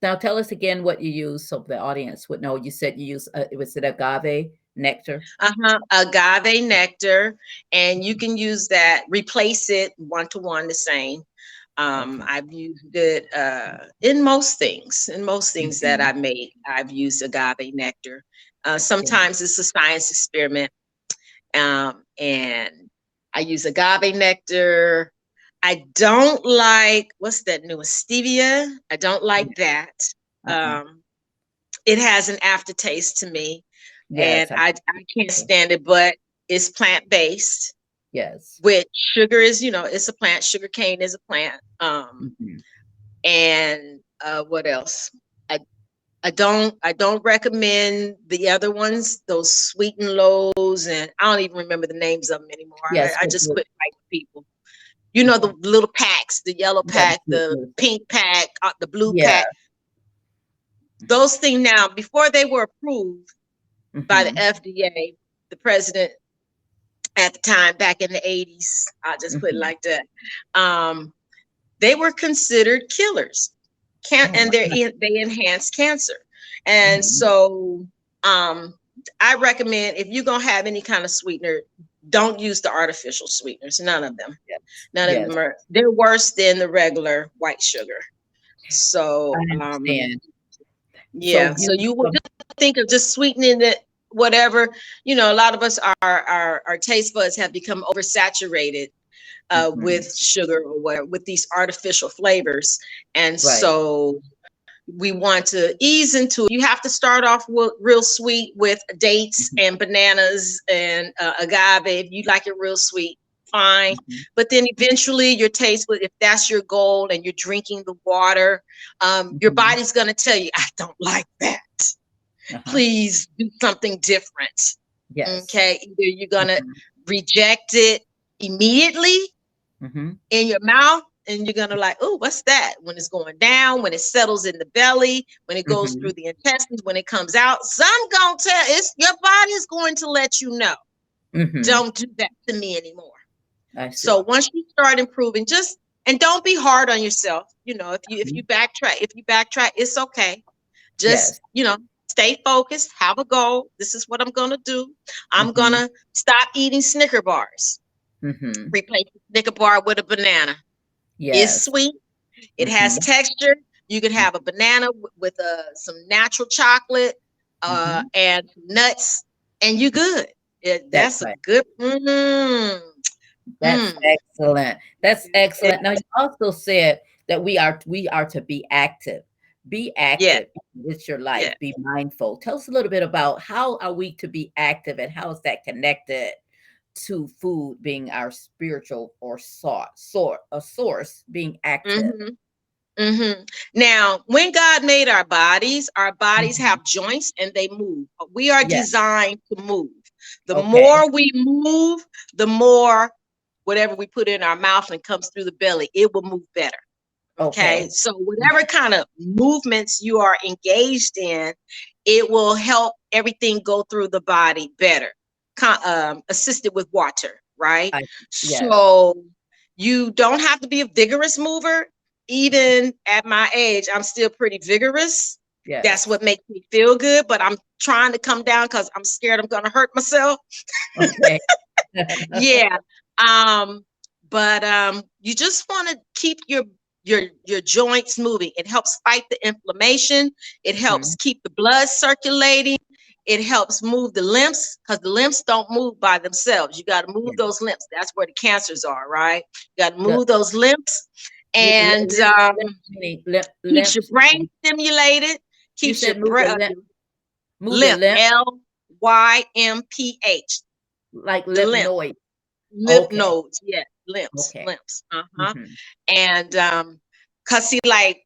now tell us again what you use so the audience would know. You said you use uh, was it agave nectar? Uh-huh. Agave nectar, and you can use that, replace it one to one the same. Um, I've used it uh, in most things. In most things that Mhm. I've made, I've used agave nectar. Uh, sometimes it's a science experiment, um, and I use agave nectar. I don't like what's that new stevia. I don't like that. Uh-uh. Um, it has an aftertaste to me yes, and I, I can't stand it, but it's plant based, yes. which sugar is, you know, it's a plant. Sugar cane is a plant. Um, Mhm. and uh, what else? I I don't I don't recommend the other ones, those sweet and lows, and I don't even remember the names of them anymore. I- Yes, I, with just quit fighting people. You know the little packs, the yellow pack, the the pink pack, uh, the blue Yeah. pack. Those things now, before they were approved, by the Mhm. FDA, the president at the time back in the 80s, I'll just put it like that. Um, they were considered killers. Can Oh, and they they enhance cancer. And Mhm. so um I recommend if you're gonna have any kind of sweetener, don't use the artificial sweeteners, none of them. Yes. None Yes. of them are they're worse than the regular white sugar. So um yeah, you- so you would just think of just sweetening it, whatever. You know, a lot of us our our our taste buds have become oversaturated uh, Mhm. with sugar or whatever, with these artificial flavors, and Right. so we want to ease into. You have to start off with real sweet with dates Mhm. and bananas and uh, agave. If you like it real sweet, fine. Mhm. But then eventually your taste if that's your goal and you're drinking the water, um, your Mhm. body's gonna tell you, I don't like that. Uh-huh. Please do something different. Yes. Okay. Either you're gonna Mhm. reject it immediately Mhm. in your mouth and you're gonna like, oh, what's that? When it's going down, when it settles in the belly, when it goes Mhm. through the intestines, when it comes out, some gonna tell it's your body is going to let you know. Mhm. Don't do that to me anymore. So once you start improving, just and don't be hard on yourself. You know, if you if Mhm. you backtrack, if you backtrack, it's okay. Just Yes. you know, stay focused, have a goal. This is what I'm gonna do. I'm Mhm. gonna stop eating Snicker bars. Mhm. Replace the Snicker bar with a banana. It's sweet. It has Mhm. texture. You could have a banana w- with uh, some natural chocolate uh, and nuts, and you good. It, That's that's a right. good. Mm, That's Mm. excellent. That's excellent. Now you also said that we are we are to be active. Be active with your life. Yeah. Be mindful. Tell us a little bit about how are we to be active and how is that connected to food being our spiritual or sort sort a source being active. Mhm. Mhm. Now, when God made our bodies, our bodies Mhm. have joints and they move. We are Yes. designed to move. The Okay. more we move, the more whatever we put in our mouth and comes through the belly, it will move better. Okay. Okay. So, whatever kind of movements you are engaged in, it will help everything go through the body better, um, assisted with water, right? I- yes. So, you don't have to be a vigorous mover. Even at my age, I'm still pretty vigorous. Yes. That's what makes me feel good, but I'm trying to come down because I'm scared I'm going to hurt myself. okay. yeah um but um you just want to keep your your your joints moving it helps fight the inflammation it helps keep the blood circulating it helps move the lymphs because the lymphs don't move by themselves you got to move Yeah. those lymphs that's where the cancers are right you got to Yeah. move those lymphs and um lim- keeps your lymph- brain stimulated keeps said your brain lymph- lymph lymph l y m p h like the lymph lymph. nodes. lymph Okay. nodes yeah lymphs Okay. lymphs uh-huh Mhm. and um because see like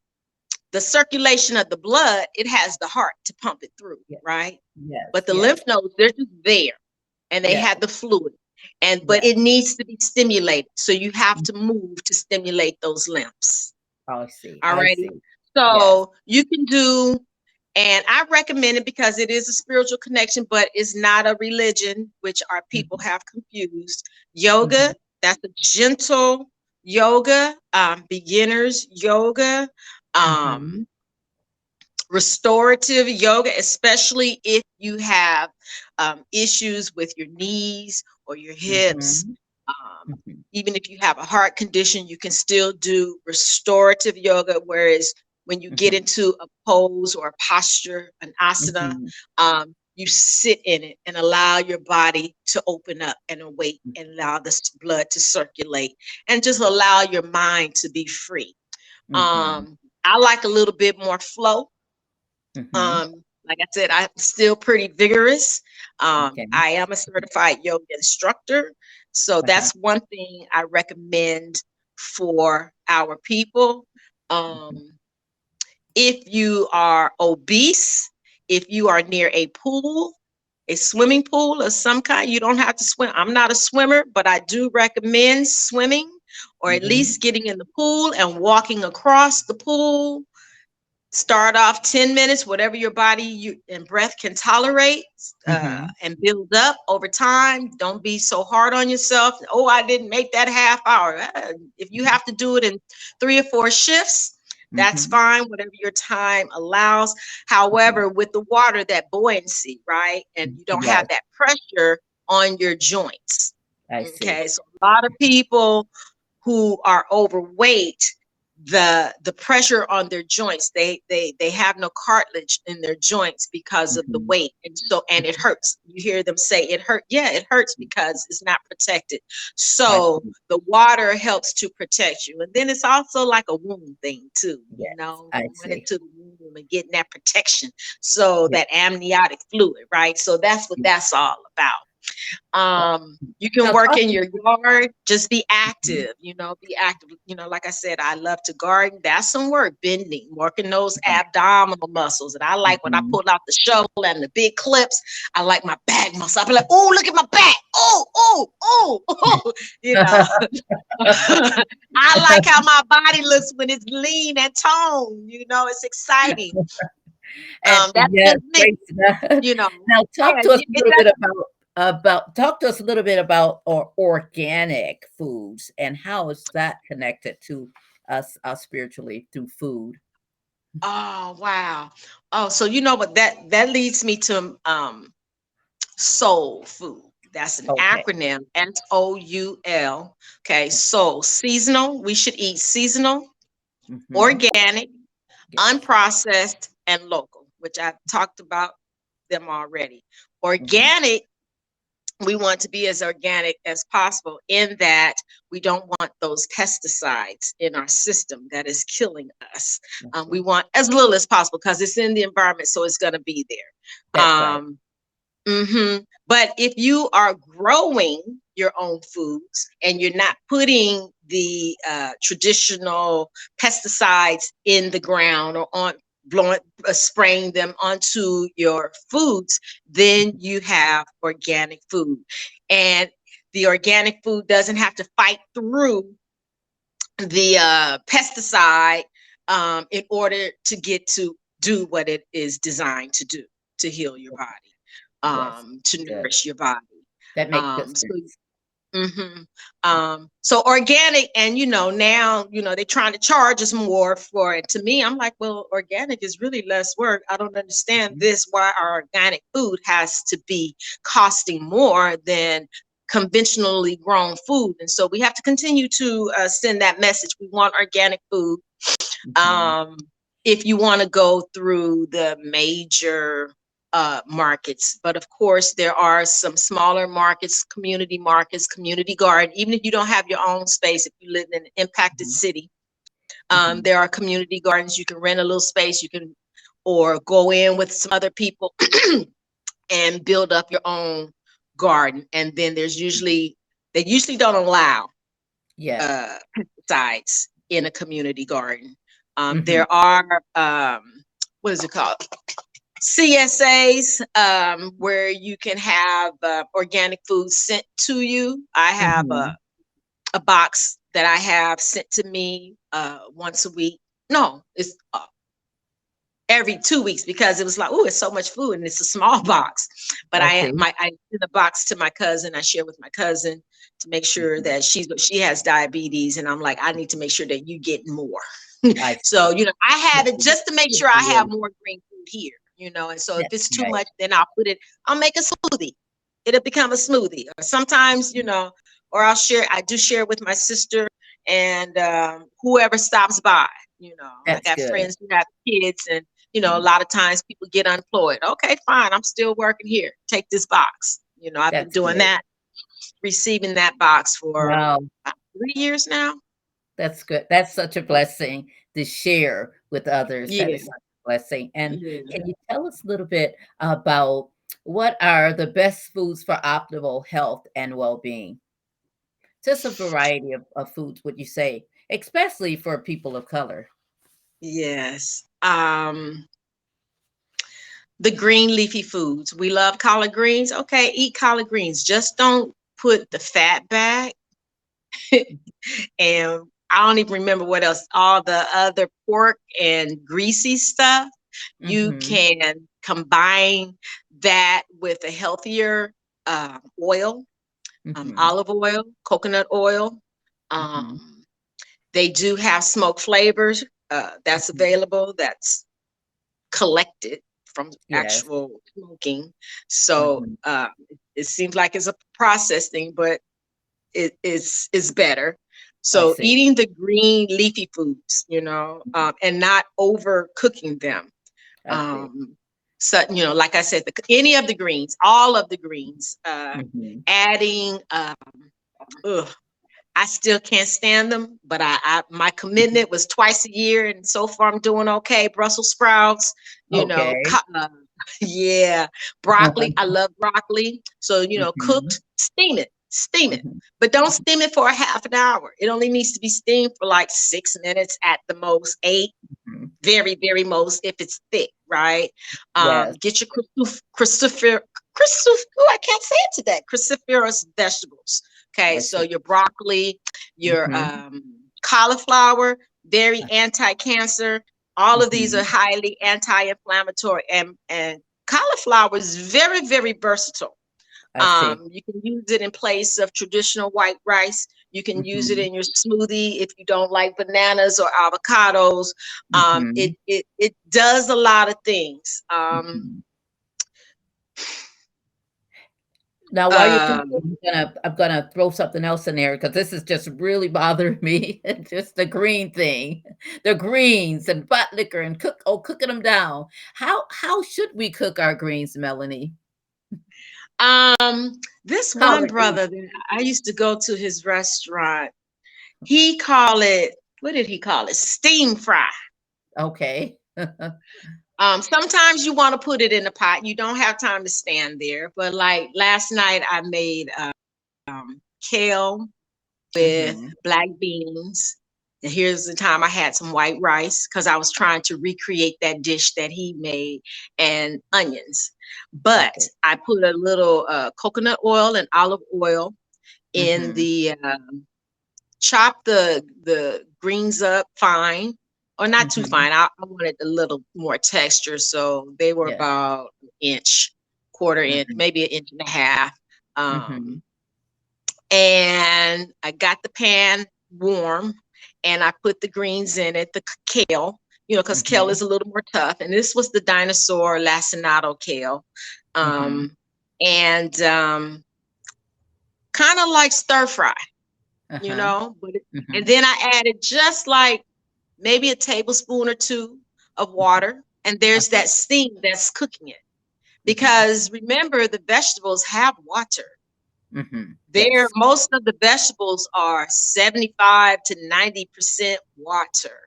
the circulation of the blood, it has the heart to pump it through, Yeah. right? Yes. But the yes. lymph nodes, they're just there and they Yeah. have the fluid. And but it needs to be stimulated. So you have to mm-hmm. move to stimulate those lymphs. Oh, I see. All I righty. So you can do, and I recommend it because it is a spiritual connection, but it's not a religion, which our people mm-hmm. have confused. Yoga, mm-hmm. that's a gentle yoga, um, beginners yoga, um, restorative yoga, especially if you have um, issues with your knees or your hips. Mhm, Um, mhm. even if you have a heart condition, you can still do restorative yoga. Whereas when you get Mhm. into a pose or a posture, an asana, Mhm. um, you sit in it and allow your body to open up and awake and allow the blood to circulate and just allow your mind to be free. Um, I like a little bit more flow. Mhm. Um, like I said, I'm still pretty vigorous. Um, Okay. I am a certified yoga instructor. So Uh-huh. that's one thing I recommend for our people. Mm-hmm. Um, if you are obese, if you are near a pool, a swimming pool of some kind, you don't have to swim. I'm not a swimmer, but I do recommend swimming or at Mhm. least getting in the pool and walking across the pool start off 10 minutes whatever your body you and breath can tolerate uh, Mhm. and build up over time don't be so hard on yourself oh i didn't make that half hour Uh, if you have to do it in three or four shifts that's Mhm. fine whatever your time allows however with the water that buoyancy right and you don't have that pressure on your joints I see. Okay, so a lot of people who are overweight, the the pressure on their joints, they they they have no cartilage in their joints because of the Mhm. weight, and so and it hurts. You hear them say it hurt. Yeah, it hurts because it's not protected. So the water helps to protect you, and then it's also like a wound thing too. Yes, you know, I going into the womb and getting that protection, so Yeah. that amniotic fluid, right? So that's what that's all about. Um, you can work in your yard, just be active, you know, be active. You know, like I said, I love to garden. That's some work, bending, working those Mhm. abdominal muscles. And I like when I Mhm. pull out the shovel and the big clips, I like my back muscle. I be like, oh, look at my back. Oh, oh, oh, oh. You know, I like how my body looks when it's lean and toned. You know, it's exciting. And Um, that's yes, me. You know, Now talk Yeah, to us a little bit about about talk to us a little bit about or, organic foods and how is that connected to us uh, spiritually through food. Oh wow. Oh, so you know what that that leads me to um soul food. That's an Okay. acronym S O U L. Okay, soul seasonal. We should eat seasonal, Mhm. organic, Yes. unprocessed, and local, which I've talked about them already. Organic, we want to be as organic as possible in that we don't want those pesticides in our system that is killing us. Um, we want as little as possible because it's in the environment, so it's going to be there. That's right. Um, mhm. But if you are growing your own foods and you're not putting the uh, traditional pesticides in the ground or on blowing, uh, spraying them onto your foods, then you have organic food. And the organic food doesn't have to fight through the uh, pesticide um, in order to get to do what it is designed to do to heal your body, Yes, um, to good. nourish your body. That makes Um, good so, sense. hmm um, so organic, and you know, now you know they're trying to charge us more for it. To me, I'm like, well, organic is really less work. I don't understand Mhm. this. Why our organic food has to be costing more than conventionally grown food, and so we have to continue to uh, send that message. We want organic food. Mhm. Um, if you want to go through the major uh, markets. But of course, there are some smaller markets, community markets, community garden. Even if you don't have your own space, if you live in an impacted Mhm. city, um, Mhm. there are community gardens. You can rent a little space. You can, or go in with some other people and build up your own garden. And then there's usually they usually don't allow yeah. uh, pesticides in a community garden. Um, mm-hmm. There are um, what is it called? CSAs um, where you can have uh, organic food sent to you. I have mm-hmm. a a box that I have sent to me uh, once a week. No, it's uh, every two weeks because it was like, oh, it's so much food and it's a small box. But okay. I my I send the box to my cousin. I share with my cousin to make sure mm-hmm. that she's she has diabetes, and I'm like, I need to make sure that you get more. so you know, I have it just to make sure I have more green food here. You know, and so if it's too right. much, then I'll put it. I'll make a smoothie. It'll become a smoothie. Or sometimes, you know, or I'll share. I do share with my sister and um, whoever stops by. You know, That's I got good. friends who have kids, and you know, a lot of times people get unemployed. Okay, fine. I'm still working here. Take this box. You know, I've That's been doing good. that, receiving that box for wow. three years now. That's good. That's such a blessing to share with others. Yeah. That is blessing. And yeah. can you tell us a little bit about what are the best foods for optimal health and well-being? Just a variety of, of foods, would you say, especially for people of color? Yes. Um, the green leafy foods. We love collard greens. Okay, eat collard greens. Just don't put the fat back. and I don't even remember what else, all the other pork and greasy stuff. Mm-hmm. You can combine that with a healthier uh, oil, um, mm-hmm. um, olive oil, coconut oil. Um, mm-hmm. They do have smoke flavors uh, that's mm-hmm. available, that's collected from yes. actual smoking. So uh, it seems like it's a process thing, but it is is better. So eating the green leafy foods, you know, um, and not overcooking them. Um, so you know, like I said, the, any of the greens, all of the greens, uh, mm-hmm. adding. Um, ugh, I still can't stand them, but I, I, my commitment was twice a year, and so far I'm doing okay. Brussels sprouts, you okay. know, uh, yeah, broccoli. I love broccoli, so you know, mm-hmm. cooked, steam it steam it, mm-hmm. but don't steam it for a half an hour. It only needs to be steamed for like six minutes at the most, 8 mm-hmm. very, very most if it's thick, right? Um, yes. Get your crucifer, crucifer, oh, I can't say it today, cruciferous vegetables. Okay, so your broccoli, your mm-hmm. um, cauliflower, very anti-cancer. All of these are mm-hmm. highly anti-inflammatory, and and cauliflower is very, very versatile. Um, you can use it in place of traditional white rice. You can mm-hmm. use it mm-hmm. in your smoothie if you don't like bananas or avocados. Um, mm-hmm. it, it it does a lot of things. Um, mm-hmm. Now, while you're um, I'm gonna I'm gonna throw something else in there because this is just really bothering me. just the green thing, the greens and pot liquor and cook oh cooking them down. How how should we cook our greens, Melanie? Um, this one brother, that I used to go to his restaurant. He call it what did he call it? Steam fry. Okay. um, sometimes you want to put it in a pot. You don't have time to stand there. But like last night, I made uh, um, kale with mm-hmm. black beans and here's the time I had some white rice because I was trying to recreate that dish that he made and onions. But okay. I put a little uh, coconut oil and olive oil in mm-hmm. the um, chop the the greens up fine or not mm-hmm. too fine. I, I, wanted a little more texture, so they were yeah. about an inch, quarter mm-hmm. inch, maybe an inch and a half. Um, mm-hmm. and I got the pan warm and I put the greens in it, the kale, you know, because mm-hmm. kale is a little more tough. And this was the dinosaur lacinato kale. Um, mm-hmm. And um, kind of like stir fry, uh-huh. you know, but mm-hmm. and then I added just like maybe a tablespoon or two of water. And there's that steam that's cooking it. Mm-hmm. Because remember, the vegetables have water. Mm-hmm. There, yes. most of the vegetables are 75 to 90% water.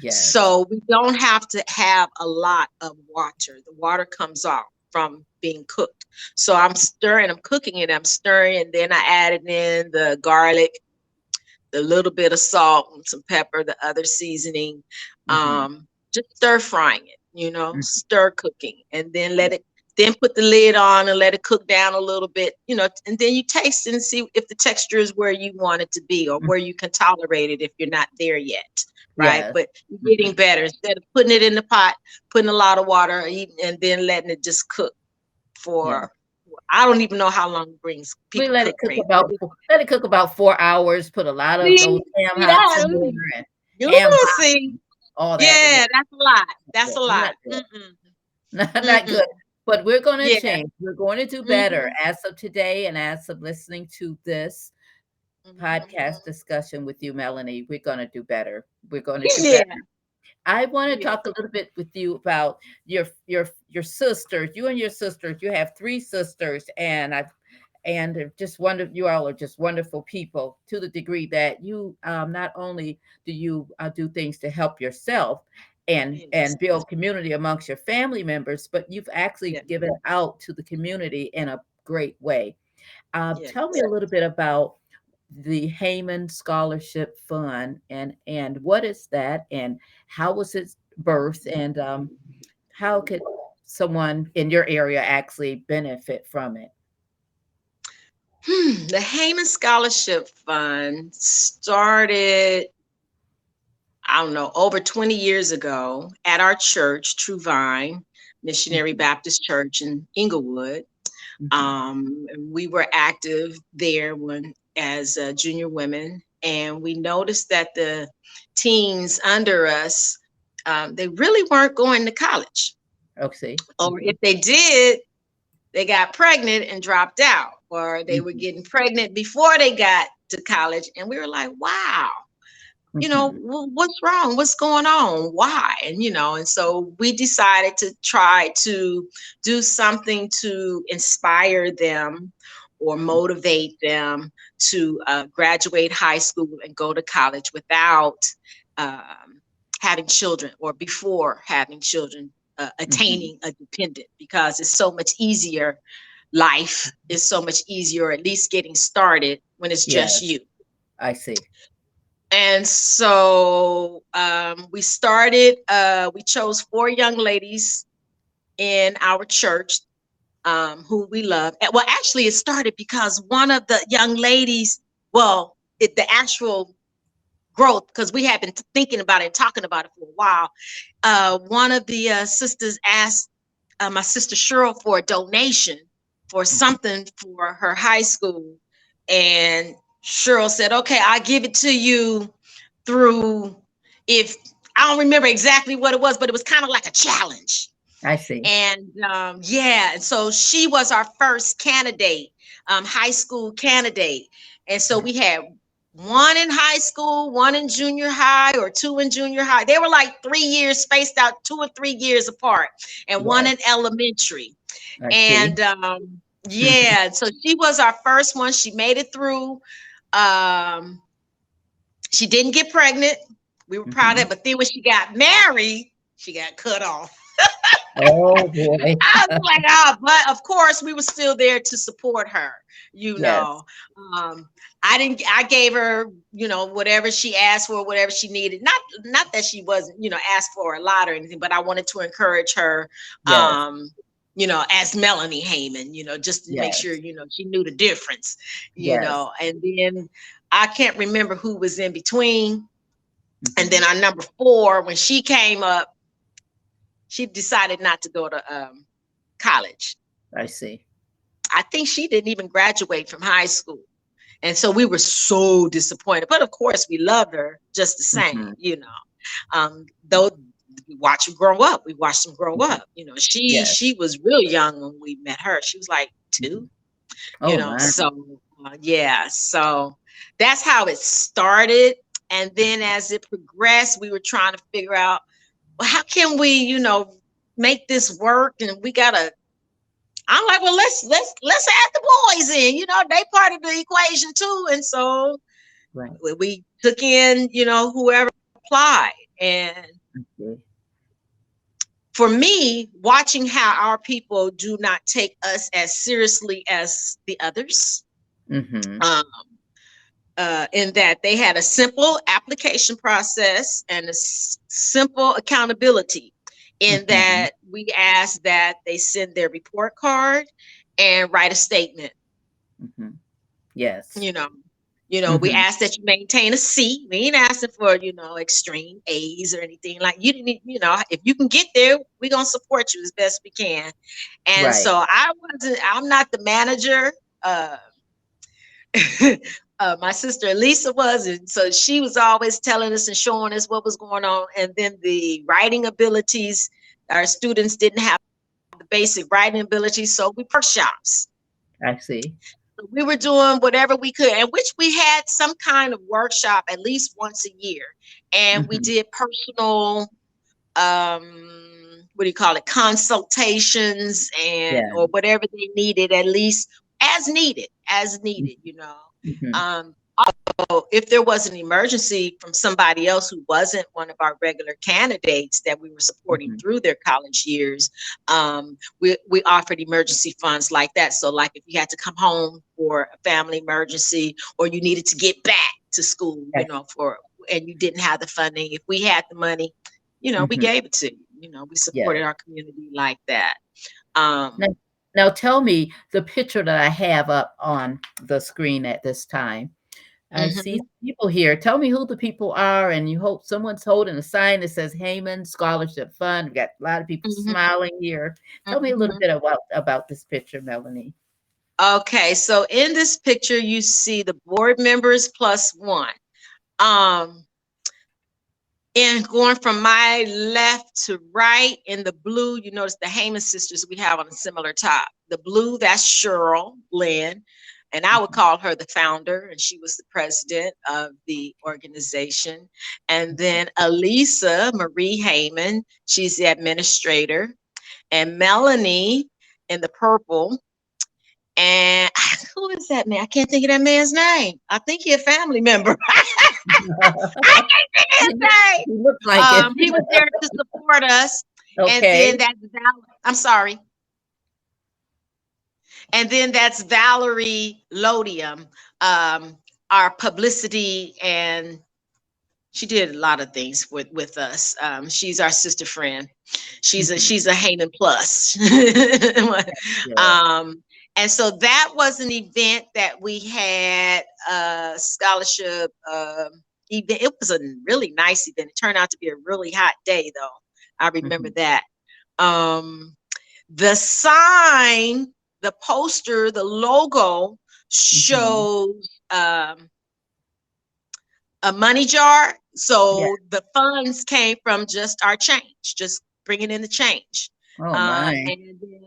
Yes. So we don't have to have a lot of water. The water comes off from being cooked. So I'm stirring, I'm cooking it, I'm stirring, and then I added in the garlic, the little bit of salt and some pepper, the other seasoning. Mhm. Um, just stir frying it, you know, Mhm. stir cooking, and then let it. Then put the lid on and let it cook down a little bit, you know, and then you taste and see if the texture is where you want it to be or Mhm. where you can tolerate it if you're not there yet, right? Yes. But you're getting better instead of putting it in the pot, putting a lot of water, and then letting it just cook for. I don't even know how long it brings. we people let it cook right? about let it cook about four hours. Put a lot of See? those ham See hocks that? in there and You will see. all that. Yeah, that's a lot. That's Yeah, a not lot. good. Mm-mm. not, not good. But we're going to Yeah. change. We're going to do better Mhm. as of today and as of listening to this Mhm. podcast discussion with you, Melanie. We're going to do better. We're going to do Yeah. better. I want to Yeah. talk a little bit with you about your your your sisters. You and your sisters. You have three sisters, and I've and just wonder you all are just wonderful people to the degree that you um, not only do you uh, do things to help yourself and and build community amongst your family members, but you've actually Yeah. given out to the community in a great way. Uh. Tell me a little bit about the Haymon Scholarship Fund and and what is that and how was its birth and um, how could someone in your area actually benefit from it? Hmm, the Haymon Scholarship Fund started, I don't know, over 20 years ago at our church, True Vine Missionary Mhm. Baptist Church in Inglewood. Mhm. Um, we were active there when as uh, junior women, and we noticed that the teens under us, um, they really weren't going to college, Okay. or if they did, they got pregnant and dropped out, or they were getting pregnant before they got to college, and we were like, wow, you know Mhm. What's wrong? What's going on? Why? And you know and so we decided to try to do something to inspire them or motivate them to uh, graduate high school and go to college without um, having children or before having children uh, attaining a dependent because it's so much easier. Life is so much easier at least getting started when it's just Yes. you. I see. And so um, we started uh, we chose four young ladies in our church um, who we love. Well actually it started because one of the young ladies well it, the actual growth because we had been thinking about it talking about it for a while uh, one of the uh, sisters asked uh, my sister cheryl for a donation for something for her high school. And cheryl said okay i'll give it to you through if I don't remember exactly what it was, but it was kind of like a challenge. I see. And um, yeah, and so she was our first candidate, um, high school candidate. And so we had one in high school, one in junior high, or two in junior high. They were like three years spaced out, two or three years apart, and one in elementary. I. And um, yeah, so she was our first one. She made it through. Um, she didn't get pregnant. We were proud of it. But then when she got married, she got cut off. oh boy. I was like, oh, but of course we were still there to support her, you Yes. know. Um, I didn't I gave her, you know, whatever she asked for, whatever she needed. Not not that she wasn't, you know, asked for a lot or anything, but I wanted to encourage her Yes. um, you know, as Melanie Haymon, you know, just to make sure, you know, she knew the difference, you Yes. know, and then I can't remember who was in between. And then our number four, when she came up, she decided not to go to um, college. I see. I think she didn't even graduate from high school. And so we were so disappointed. But of course, we loved her just the same, Mhm. you know. Um, though we watched them grow up. We watched them grow Mhm. up. You know, she Yes. she was real young when we met her. She was like two, Oh you know. my. So uh, yeah, so that's how it started. And then as it progressed, we were trying to figure out, well, how can we, you know, make this work? And we gotta. I'm like, well, let's let's let's add the boys in. You know, they part of the equation too. And so Right. we, we took in, you know, whoever applied. And Okay. for me, watching how our people do not take us as seriously as the others, Mhm. um, uh, in that they had a simple application process and a s- simple accountability. In Mhm. that we asked that they send their report card and write a statement. Mhm. Yes. You know, you know, we Mhm. asked that you maintain a C. We ain't asking for you know extreme A's or anything like you didn't. You know, if you can get there, we're gonna support you as best we can. And Right. so I wasn't. I'm not the manager. Uh, uh, my sister Lisa was, and so she was always telling us and showing us what was going on. And then the writing abilities, our students didn't have the basic writing abilities, so we workshops. I see. We were doing whatever we could, and which we had some kind of workshop at least once a year, and we Mhm. did personal. um what do you call it consultations and Yeah. or whatever they needed at least as needed as needed you know Mhm. um, also, if there was an emergency from somebody else who wasn't one of our regular candidates that we were supporting Mhm. through their college years, um, we, we offered emergency funds like that. So, like if you had to come home for a family emergency or you needed to get back to school, you know, for and you didn't have the funding, if we had the money, you know, we Mhm. gave it to you. You know, we supported our community like that. Um, Now- Now tell me the picture that I have up on the screen at this time. I Mhm. see people here. Tell me who the people are, and you hope someone's holding a sign that says Haymon Scholarship Fund. We've got a lot of people Mhm. smiling here. Tell me a little Mhm. bit about about this picture, Melanie. Okay, so in this picture, you see the board members plus one. Um, and going from my left to right in the blue, you notice the Haymon sisters we have on a similar top. The blue, that's Cheryl Lynn, and I would call her the founder, and she was the president of the organization. And then Elisa Marie Haymon, she's the administrator, and Melanie in the purple. And who is that man? I can't think of that man's name. I think he's a family member. I can't think of his name. He looks like Um, it. he was there to support us. And okay. then that's Val- I'm sorry. And then that's Valerie Lodium, um, our publicity and she did a lot of things with with us. Um, she's our sister friend. She's a Mhm. she's a Haymon plus. Um, and so that was an event that we had a scholarship um event. It was a really nice event. It turned out to be a really hot day though. I remember that. Um, the sign, the poster, the logo shows um, a money jar. So Yeah. the funds came from just our change, just bringing in the change. oh Uh, and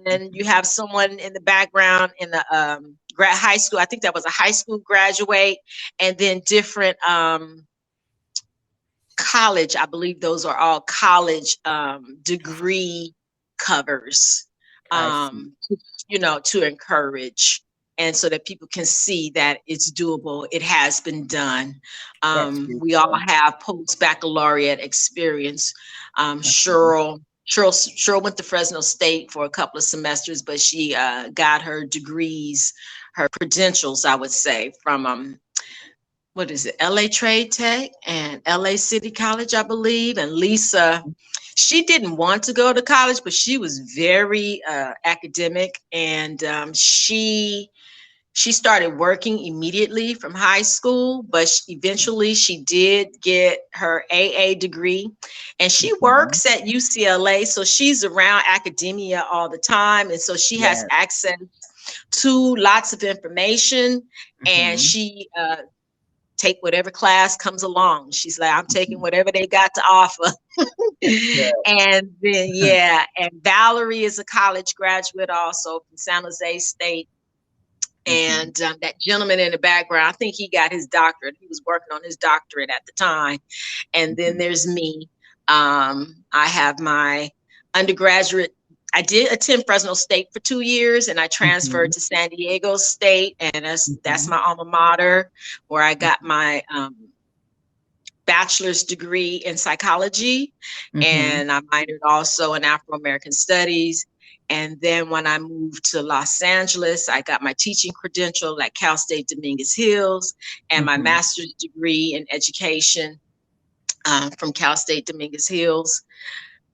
then you have someone in the background in the um, grad high school. I think that was a high school graduate, and then different um, college. I believe those are all college um, degree covers. Um, you know, to encourage. And so that people can see that it's doable, it has been done. Um, we all beautiful. have post baccalaureate experience. Um. Cheryl Cheryl, Cheryl went to Fresno State for a couple of semesters, but she uh, got her degrees, her credentials, I would say, from um, what is it, LA Trade Tech and LA City College, I believe. And Lisa, she didn't want to go to college, but she was very uh, academic, and um, she she started working immediately from high school, but sh- eventually she did get her AA degree and she Mhm. works at UCLA. So she's around academia all the time. And so she has access to lots of information and Mhm. she uh, take whatever class comes along. She's like, I'm taking Mhm. whatever they got to offer. and then, yeah, and Valerie is a college graduate also from San Jose State. Mhm. And um, that gentleman in the background, I think he got his doctorate. He was working on his doctorate at the time. And then Mhm. there's me. Um, I have my undergraduate. I did attend Fresno State for two years, and I transferred to San Diego State, and that's that's Mhm. my alma mater, where I got my um, bachelor's degree in psychology Mhm. and I minored also in Afro American Studies. And then when I moved to Los Angeles, I got my teaching credential at Cal State Dominguez Hills and my Mhm. master's degree in education uh, from Cal State Dominguez Hills.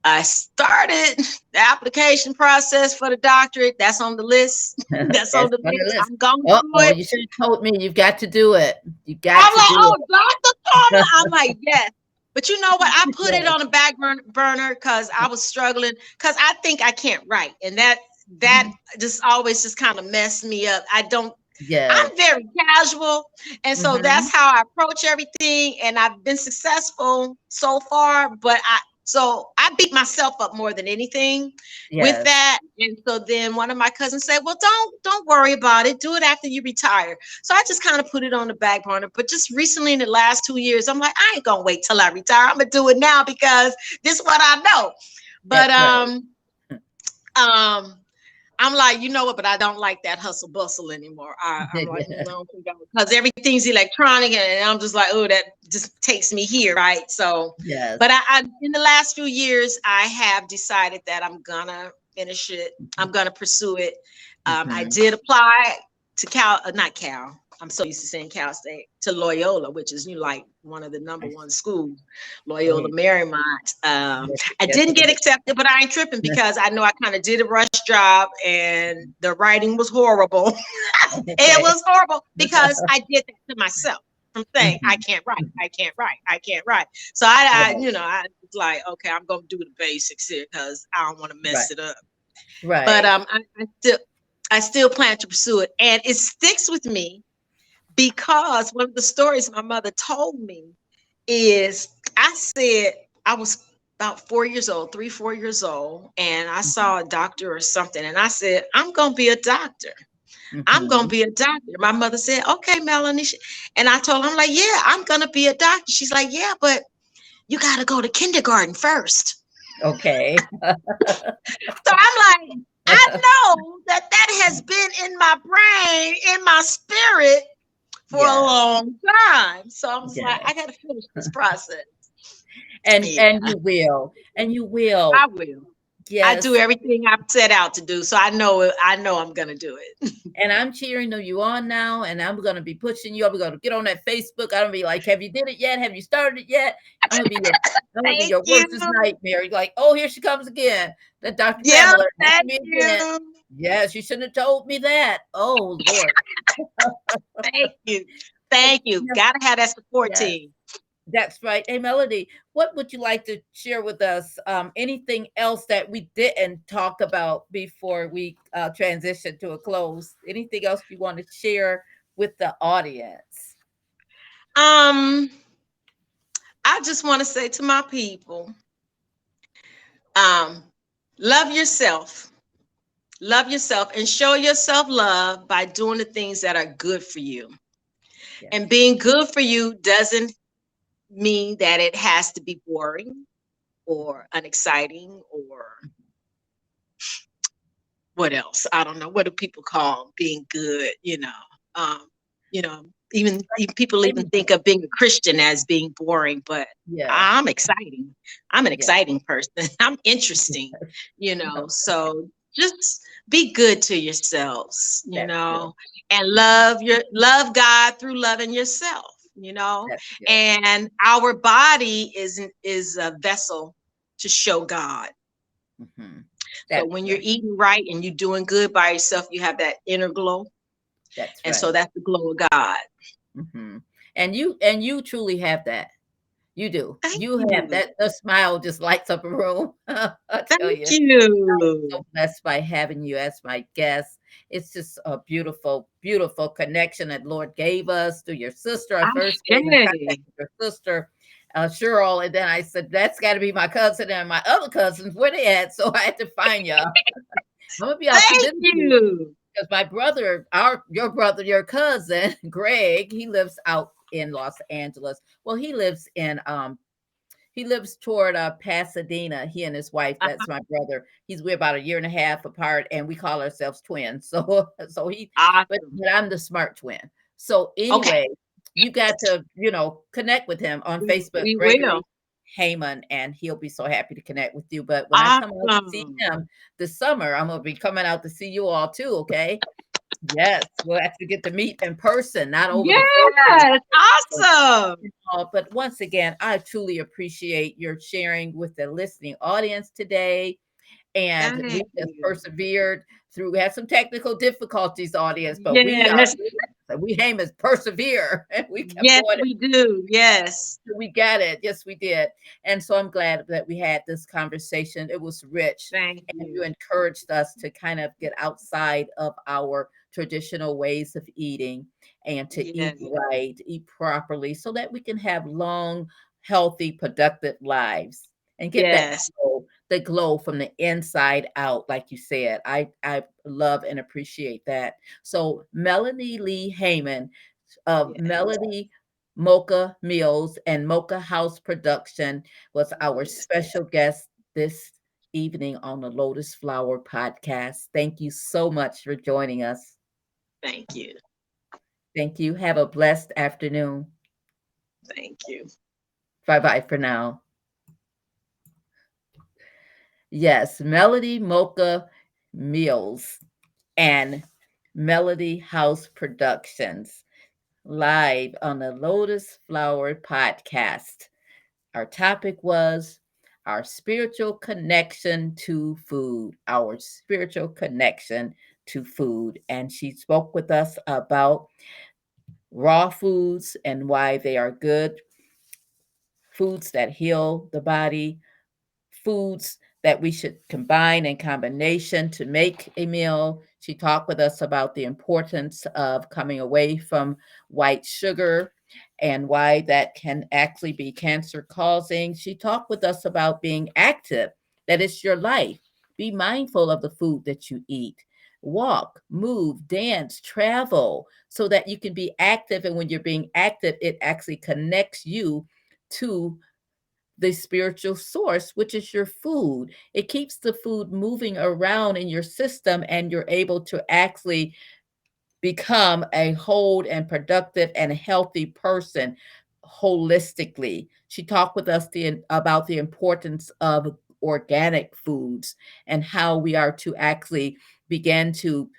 I started the application process for the doctorate. That's on the list. That's on the on list. list. I'm going to Oh, do it. you should have told me. You've got to do it. You got I'm to like, oh. Dr. Palmer. I'm like, yes. But you know what? I put it on a back burner because I was struggling because I think I can't write. And that that Mm-hmm. just always just kind of messed me up. I don't, Yeah. I'm very casual. And so Mhm. that's how I approach everything. And I've been successful so far. But I so I beat myself up more than anything with that. And so then one of my cousins said, Well, don't don't worry about it. Do it after you retire. So I just kind of put it on the back burner. But just recently in the last two years, I'm like, I ain't gonna wait till I retire. I'm gonna do it now because this is what I know. But um um I'm like, you know what, but I don't like that hustle bustle anymore. I, I'm like, no, because everything's electronic, and I'm just like, oh, that just takes me here, right? So, Yes. but I, I in the last few years i have decided that i'm gonna finish it i'm gonna pursue it um, i Mhm. did apply to cal uh, not cal i'm so used to saying cal state to loyola which is you know, like one of the number one schools loyola marymount um, i didn't get accepted but i ain't tripping because i know i kind of did a rush job and the writing was horrible it was horrible because I did that to myself. I'm saying I can't write, I can't write, I can't write. So I, I you know, I was like, okay, I'm gonna do the basics here because I don't want to mess Right. it up. right. But um, I, I still, I still plan to pursue it, and it sticks with me because one of the stories my mother told me is I said I was about four years old, three, four years old, and I saw a doctor or something, and I said, I'm gonna be a doctor. I'm gonna Mhm. be a doctor. My mother said, "Okay, Melanie," and I told her, "I'm like, yeah, I'm gonna be a doctor." She's like, "Yeah, but you got to go to kindergarten first. Okay. So I'm like, I know that that has been in my brain, in my spirit for Yeah. a long time. So I'm like, I got to finish this process. and Yeah. and you will. And you will. I will. Yes. I do everything I've set out to do. So I know. I know I'm gonna do it. and I'm cheering you on now, and I'm gonna be pushing you. I'm gonna get on that Facebook. I'm gonna be like, "Have you did it yet? Have you started it yet?" I'm gonna be your, I'm gonna be your worst nightmare. You're like, "Oh, here she comes again." That Dr. Yeah, thank you. Yes, you shouldn't have told me that. Oh Lord. Thank you. Thank you. Gotta have that support Yes. team. That's right. Hey, Melody, what would you like to share with us? Um, anything else that we didn't talk about before we uh, transition to a close? Anything else you want to share with the audience? Um, I just want to say to my people, um, love yourself. Love yourself and show yourself love by doing the things that are good for you. Yeah. And being good for you doesn't mean that it has to be boring or unexciting or what else? I don't know. What do people call being good? You know, um, you know, even, even people even think of being a Christian as being boring, but Yeah. I'm exciting. I'm an Yeah. exciting person. I'm interesting, you know. So just be good to yourselves, you That's know, and love your love God through loving yourself, you know. And our body is is a vessel to show God. Mhm. So when you're eating right and you're doing good by yourself, you have that inner glow, That's and right. so that's the glow of God. Mhm. And you and you truly have that. You do. Thank you have you. that. The smile just lights up a room. I tell Thank you. you. so blessed by having you as my guest. It's just a beautiful, beautiful connection that Lord gave us through your sister. I first came in contact Okay. with your sister, uh, Cheryl, and then I said, "That's got to be my cousin and my other cousins. Where they at?" So I had to find y'all. I'm gonna be Thank you. because my brother, our your brother, your cousin, Greg, he lives out in Los Angeles. Well, he lives in um he lives toward uh Pasadena. He and his wife, Uh-huh. that's my brother. He's we're about a year and a half apart, and we call ourselves twins. So so he Awesome. but, but I'm the smart twin. So Okay. anyway, you got to, you know, connect with him on Facebook. we Gregory. will. Haymon, and he'll be so happy to connect with you. But when awesome. I come out to see him this summer, I'm gonna be coming out to see you all too. Okay. Yes, we'll actually get to meet in person, not over. Yes, awesome. But once again, I truly appreciate your sharing with the listening audience today, and Thank we just persevered through. We had some technical difficulties, audience, but we we aim as persevere, and we yes, we do. Yes, we got it. Yes, we did. And so I'm glad that we had this conversation. It was rich, Thank and you. you encouraged us to kind of get outside of our traditional ways of eating and to yes. eat right, eat properly, so that we can have long, healthy, productive lives and get yes. that glow, the glow from the inside out, like you said. I I love and appreciate that. So Melanie Lee Haymon of yes. Melanie's Mocha Meals and Mocha House Production was our special guest this evening on the Lotus Flower podcast. Thank you so much for joining us. Thank you. Thank you. Have a blessed afternoon. Thank you. Bye bye for now. Yes, Melody Mocha Meals and Melody House Productions live on the Lotus Flower podcast. Our topic was our spiritual connection to food, our spiritual connection to food. And she spoke with us about raw foods and why they are good, foods that heal the body, foods that we should combine in combination to make a meal. She talked with us about the importance of coming away from white sugar and why that can actually be cancer causing. She talked with us about being active, that it's your life. Be mindful of the food that you eat. Walk, move, dance, travel so that you can be active. And when you're being active, it actually connects you to the spiritual source, which is your food. It keeps the food moving around in your system, and you're able to actually become a whole and productive and healthy person holistically. She talked with us the, about the importance of organic foods and how we are to actually begin to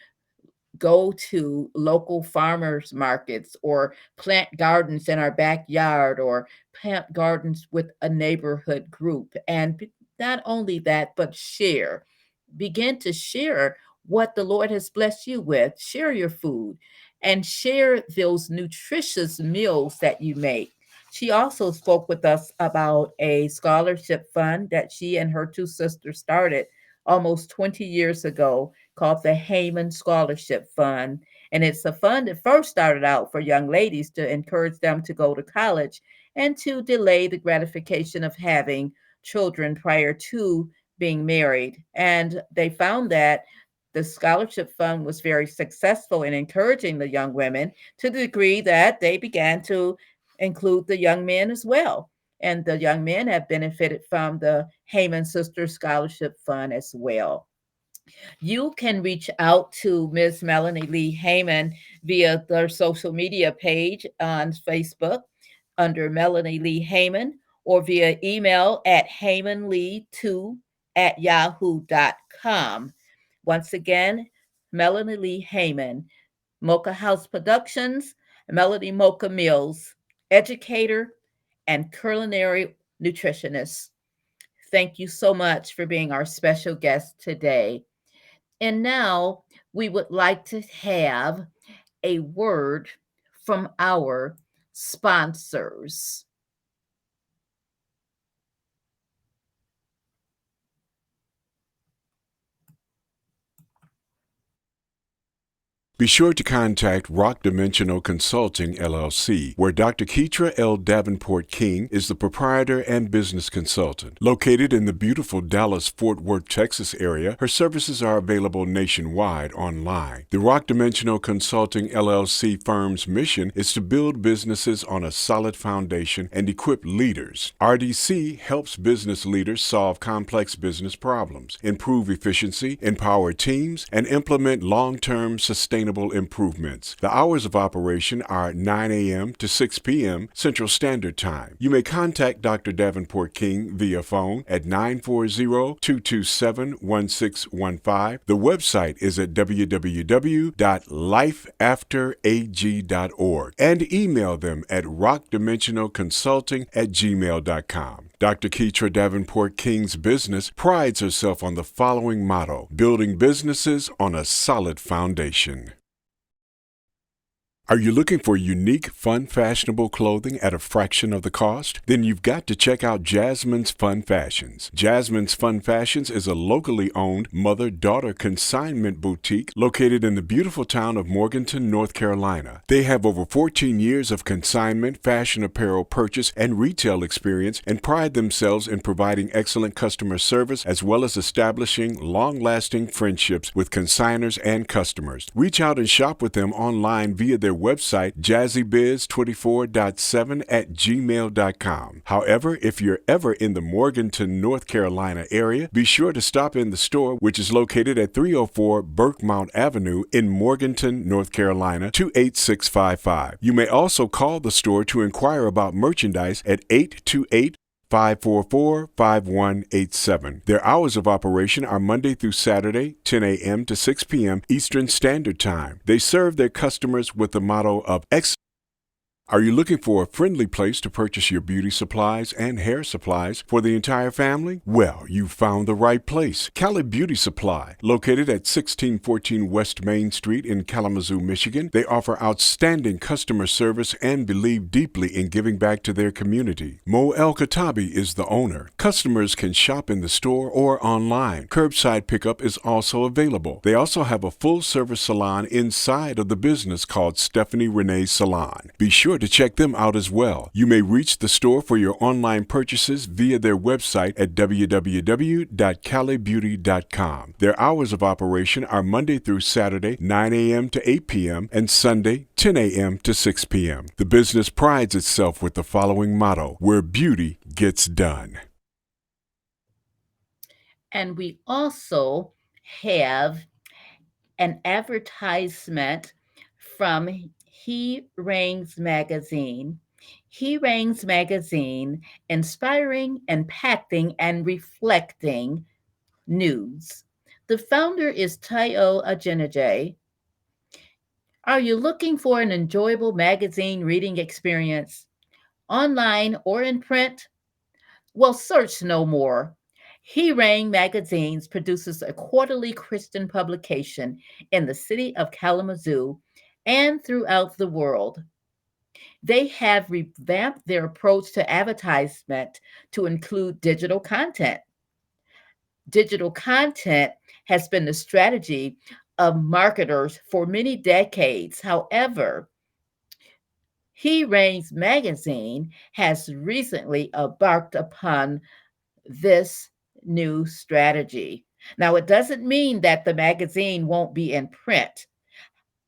go to local farmers markets or plant gardens in our backyard or plant gardens with a neighborhood group. And not only that, but share. Begin to share what the Lord has blessed you with. Share your food and share those nutritious meals that you make. She also spoke with us about a scholarship fund that she and her two sisters started almost 20 years ago called the Haymon Scholarship Fund. And it's a fund that first started out for young ladies to encourage them to go to college and to delay the gratification of having children prior to being married. And they found that the scholarship fund was very successful in encouraging the young women to the degree that they began to include the young men as well. And the young men have benefited from the Haymon Sisters Scholarship Fund as well. You can reach out to Ms. Melanie Lee Haymon via their social media page on Facebook under Melanie Lee Haymon or via email at haymonlee2 at yahoo.com. Once again, Melanie Lee Haymon, Mocha House Productions, Melanie's Mocha Meals, educator and culinary nutritionist. Thank you so much for being our special guest today. And now we would like to have a word from our sponsors. Be sure to contact Rock Dimensional Consulting LLC, where Dr. Keetra L. Davenport King is the proprietor and business consultant. Located in the beautiful Dallas Fort Worth, Texas area, her services are available nationwide online. The Rock Dimensional Consulting LLC firm's mission is to build businesses on a solid foundation and equip leaders. RDC helps business leaders solve complex business problems, improve efficiency, empower teams, and implement long term sustainable sustainable improvements. The hours of operation are 9 a.m. to 6 p.m. Central Standard Time. You may contact Dr. Davenport King via phone at 940 227 1615. The website is at www.lifeafterag.org and email them at rockdimensionalconsulting at gmail.com. Dr. Keetra Davenport King's business prides herself on the following motto building businesses on a solid foundation. Are you looking for unique, fun, fashionable clothing at a fraction of the cost? Then you've got to check out Jasmine's Fun Fashions. Jasmine's Fun Fashions is a locally owned mother daughter consignment boutique located in the beautiful town of Morganton, North Carolina. They have over 14 years of consignment, fashion apparel purchase, and retail experience and pride themselves in providing excellent customer service as well as establishing long lasting friendships with consigners and customers. Reach out and shop with them online via their website, jazzybiz24.7 at gmail.com. However, if you're ever in the Morganton, North Carolina area, be sure to stop in the store, which is located at 304 Burkemont Avenue in Morganton, North Carolina, 28655. You may also call the store to inquire about merchandise at 828 544 5187. Their hours of operation are Monday through Saturday, 10 a.m. to 6 p.m. Eastern Standard Time. They serve their customers with the motto of excellence. Are you looking for a friendly place to purchase your beauty supplies and hair supplies for the entire family? Well, you found the right place. Cali Beauty Supply, located at 1614 West Main Street in Kalamazoo, Michigan. They offer outstanding customer service and believe deeply in giving back to their community. Mo El Katabi is the owner. Customers can shop in the store or online. Curbside pickup is also available. They also have a full service salon inside of the business called Stephanie Renee Salon. Be sure to check them out as well. You may reach the store for your online purchases via their website at www.calibeauty.com. Their hours of operation are Monday through Saturday, 9 a.m. to 8 p.m., and Sunday, 10 a.m. to 6 p.m. The business prides itself with the following motto where beauty gets done. And we also have an advertisement from He Reigns Magazine. He Reigns Magazine, inspiring, impacting, and reflecting news. The founder is Tayo Ajenajay. Are you looking for an enjoyable magazine reading experience, online or in print? Well, search no more. He Reigns Magazines produces a quarterly Christian publication in the city of Kalamazoo and throughout the world. They have revamped their approach to advertisement to include digital content. Digital content has been the strategy of marketers for many decades. However, He Reigns magazine has recently embarked upon this new strategy. Now, it doesn't mean that the magazine won't be in print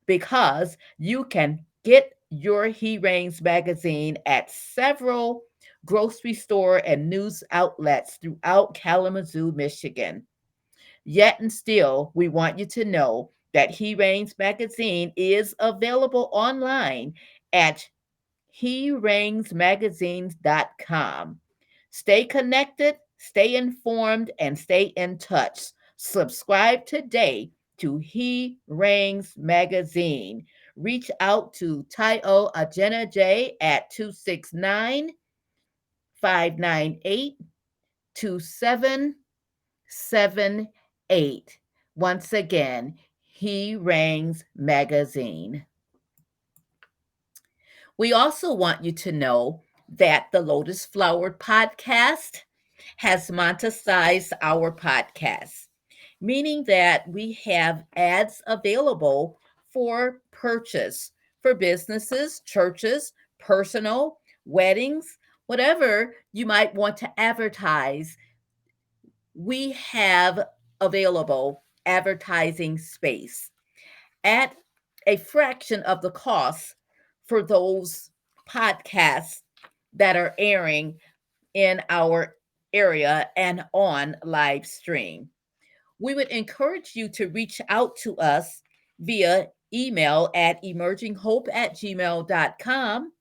because you can get your He Reigns magazine at several grocery store and news outlets throughout Kalamazoo, Michigan. Yet and still, we want you to know that He Reigns magazine is available online at HeReignsMagazines.com. Stay connected, stay informed, and stay in touch. Subscribe today to He Reigns Magazine. Reach out to Tayo Ajena J at 269 598 2778. Once again, He Reigns Magazine. We also want you to know that the Lotus Flower podcast has monetized our podcast, meaning that we have ads available for purchase for businesses, churches, personal, weddings, whatever you might want to advertise. We have available advertising space at a fraction of the cost for those podcasts that are airing in our area and on live stream. We would encourage you to reach out to us via email at emerginghope at gmail.com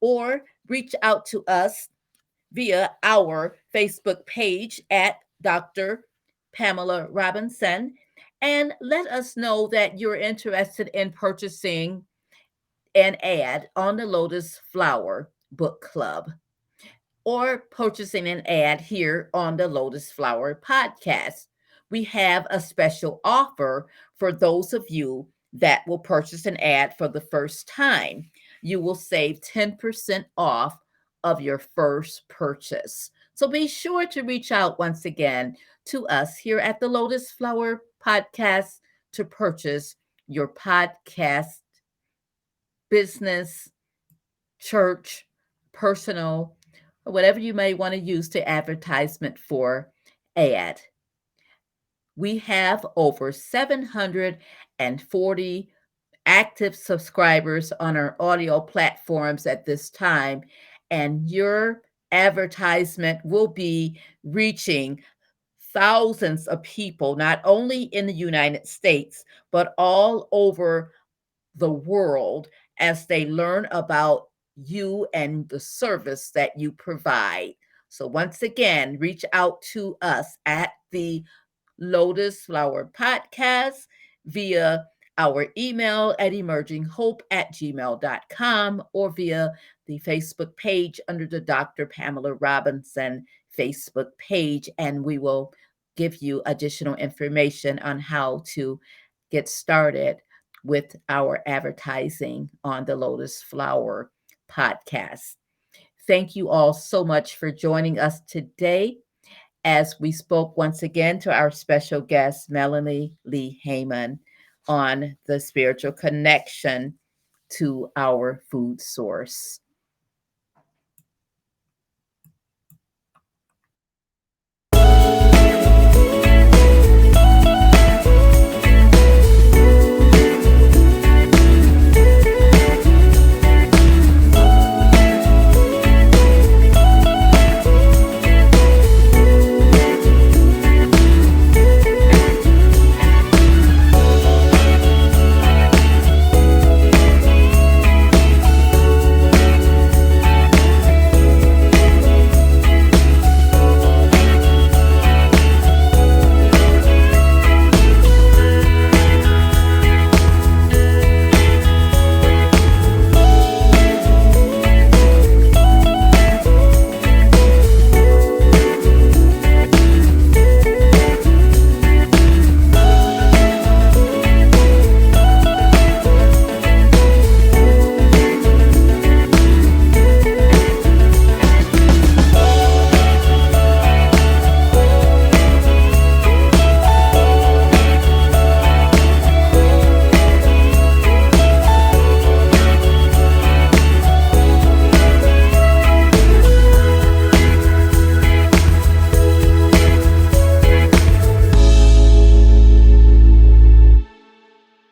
or reach out to us via our Facebook page at Dr. Pamela Robinson and let us know that you're interested in purchasing an ad on the Lotus Flower Book Club or purchasing an ad here on the Lotus Flower podcast. We have a special offer for those of you that will purchase an ad for the first time. You will save 10% off of your first purchase. So be sure to reach out once again to us here at the Lotus Flower Podcast to purchase your podcast, business, church, personal, whatever you may want to use to advertisement for ad. We have over 740 active subscribers on our audio platforms at this time, and your advertisement will be reaching thousands of people, not only in the United States, but all over the world as they learn about you and the service that you provide. So, once again, reach out to us at the Lotus Flower Podcast via our email at emerginghope at gmail.com or via the Facebook page under the Dr. Pamela Robinson Facebook page, and we will give you additional information on how to get started with our advertising on the Lotus Flower podcast. Thank you all so much for joining us today as we spoke once again to our special guest, Melanie Lee Haymon, on the spiritual connection to our food source.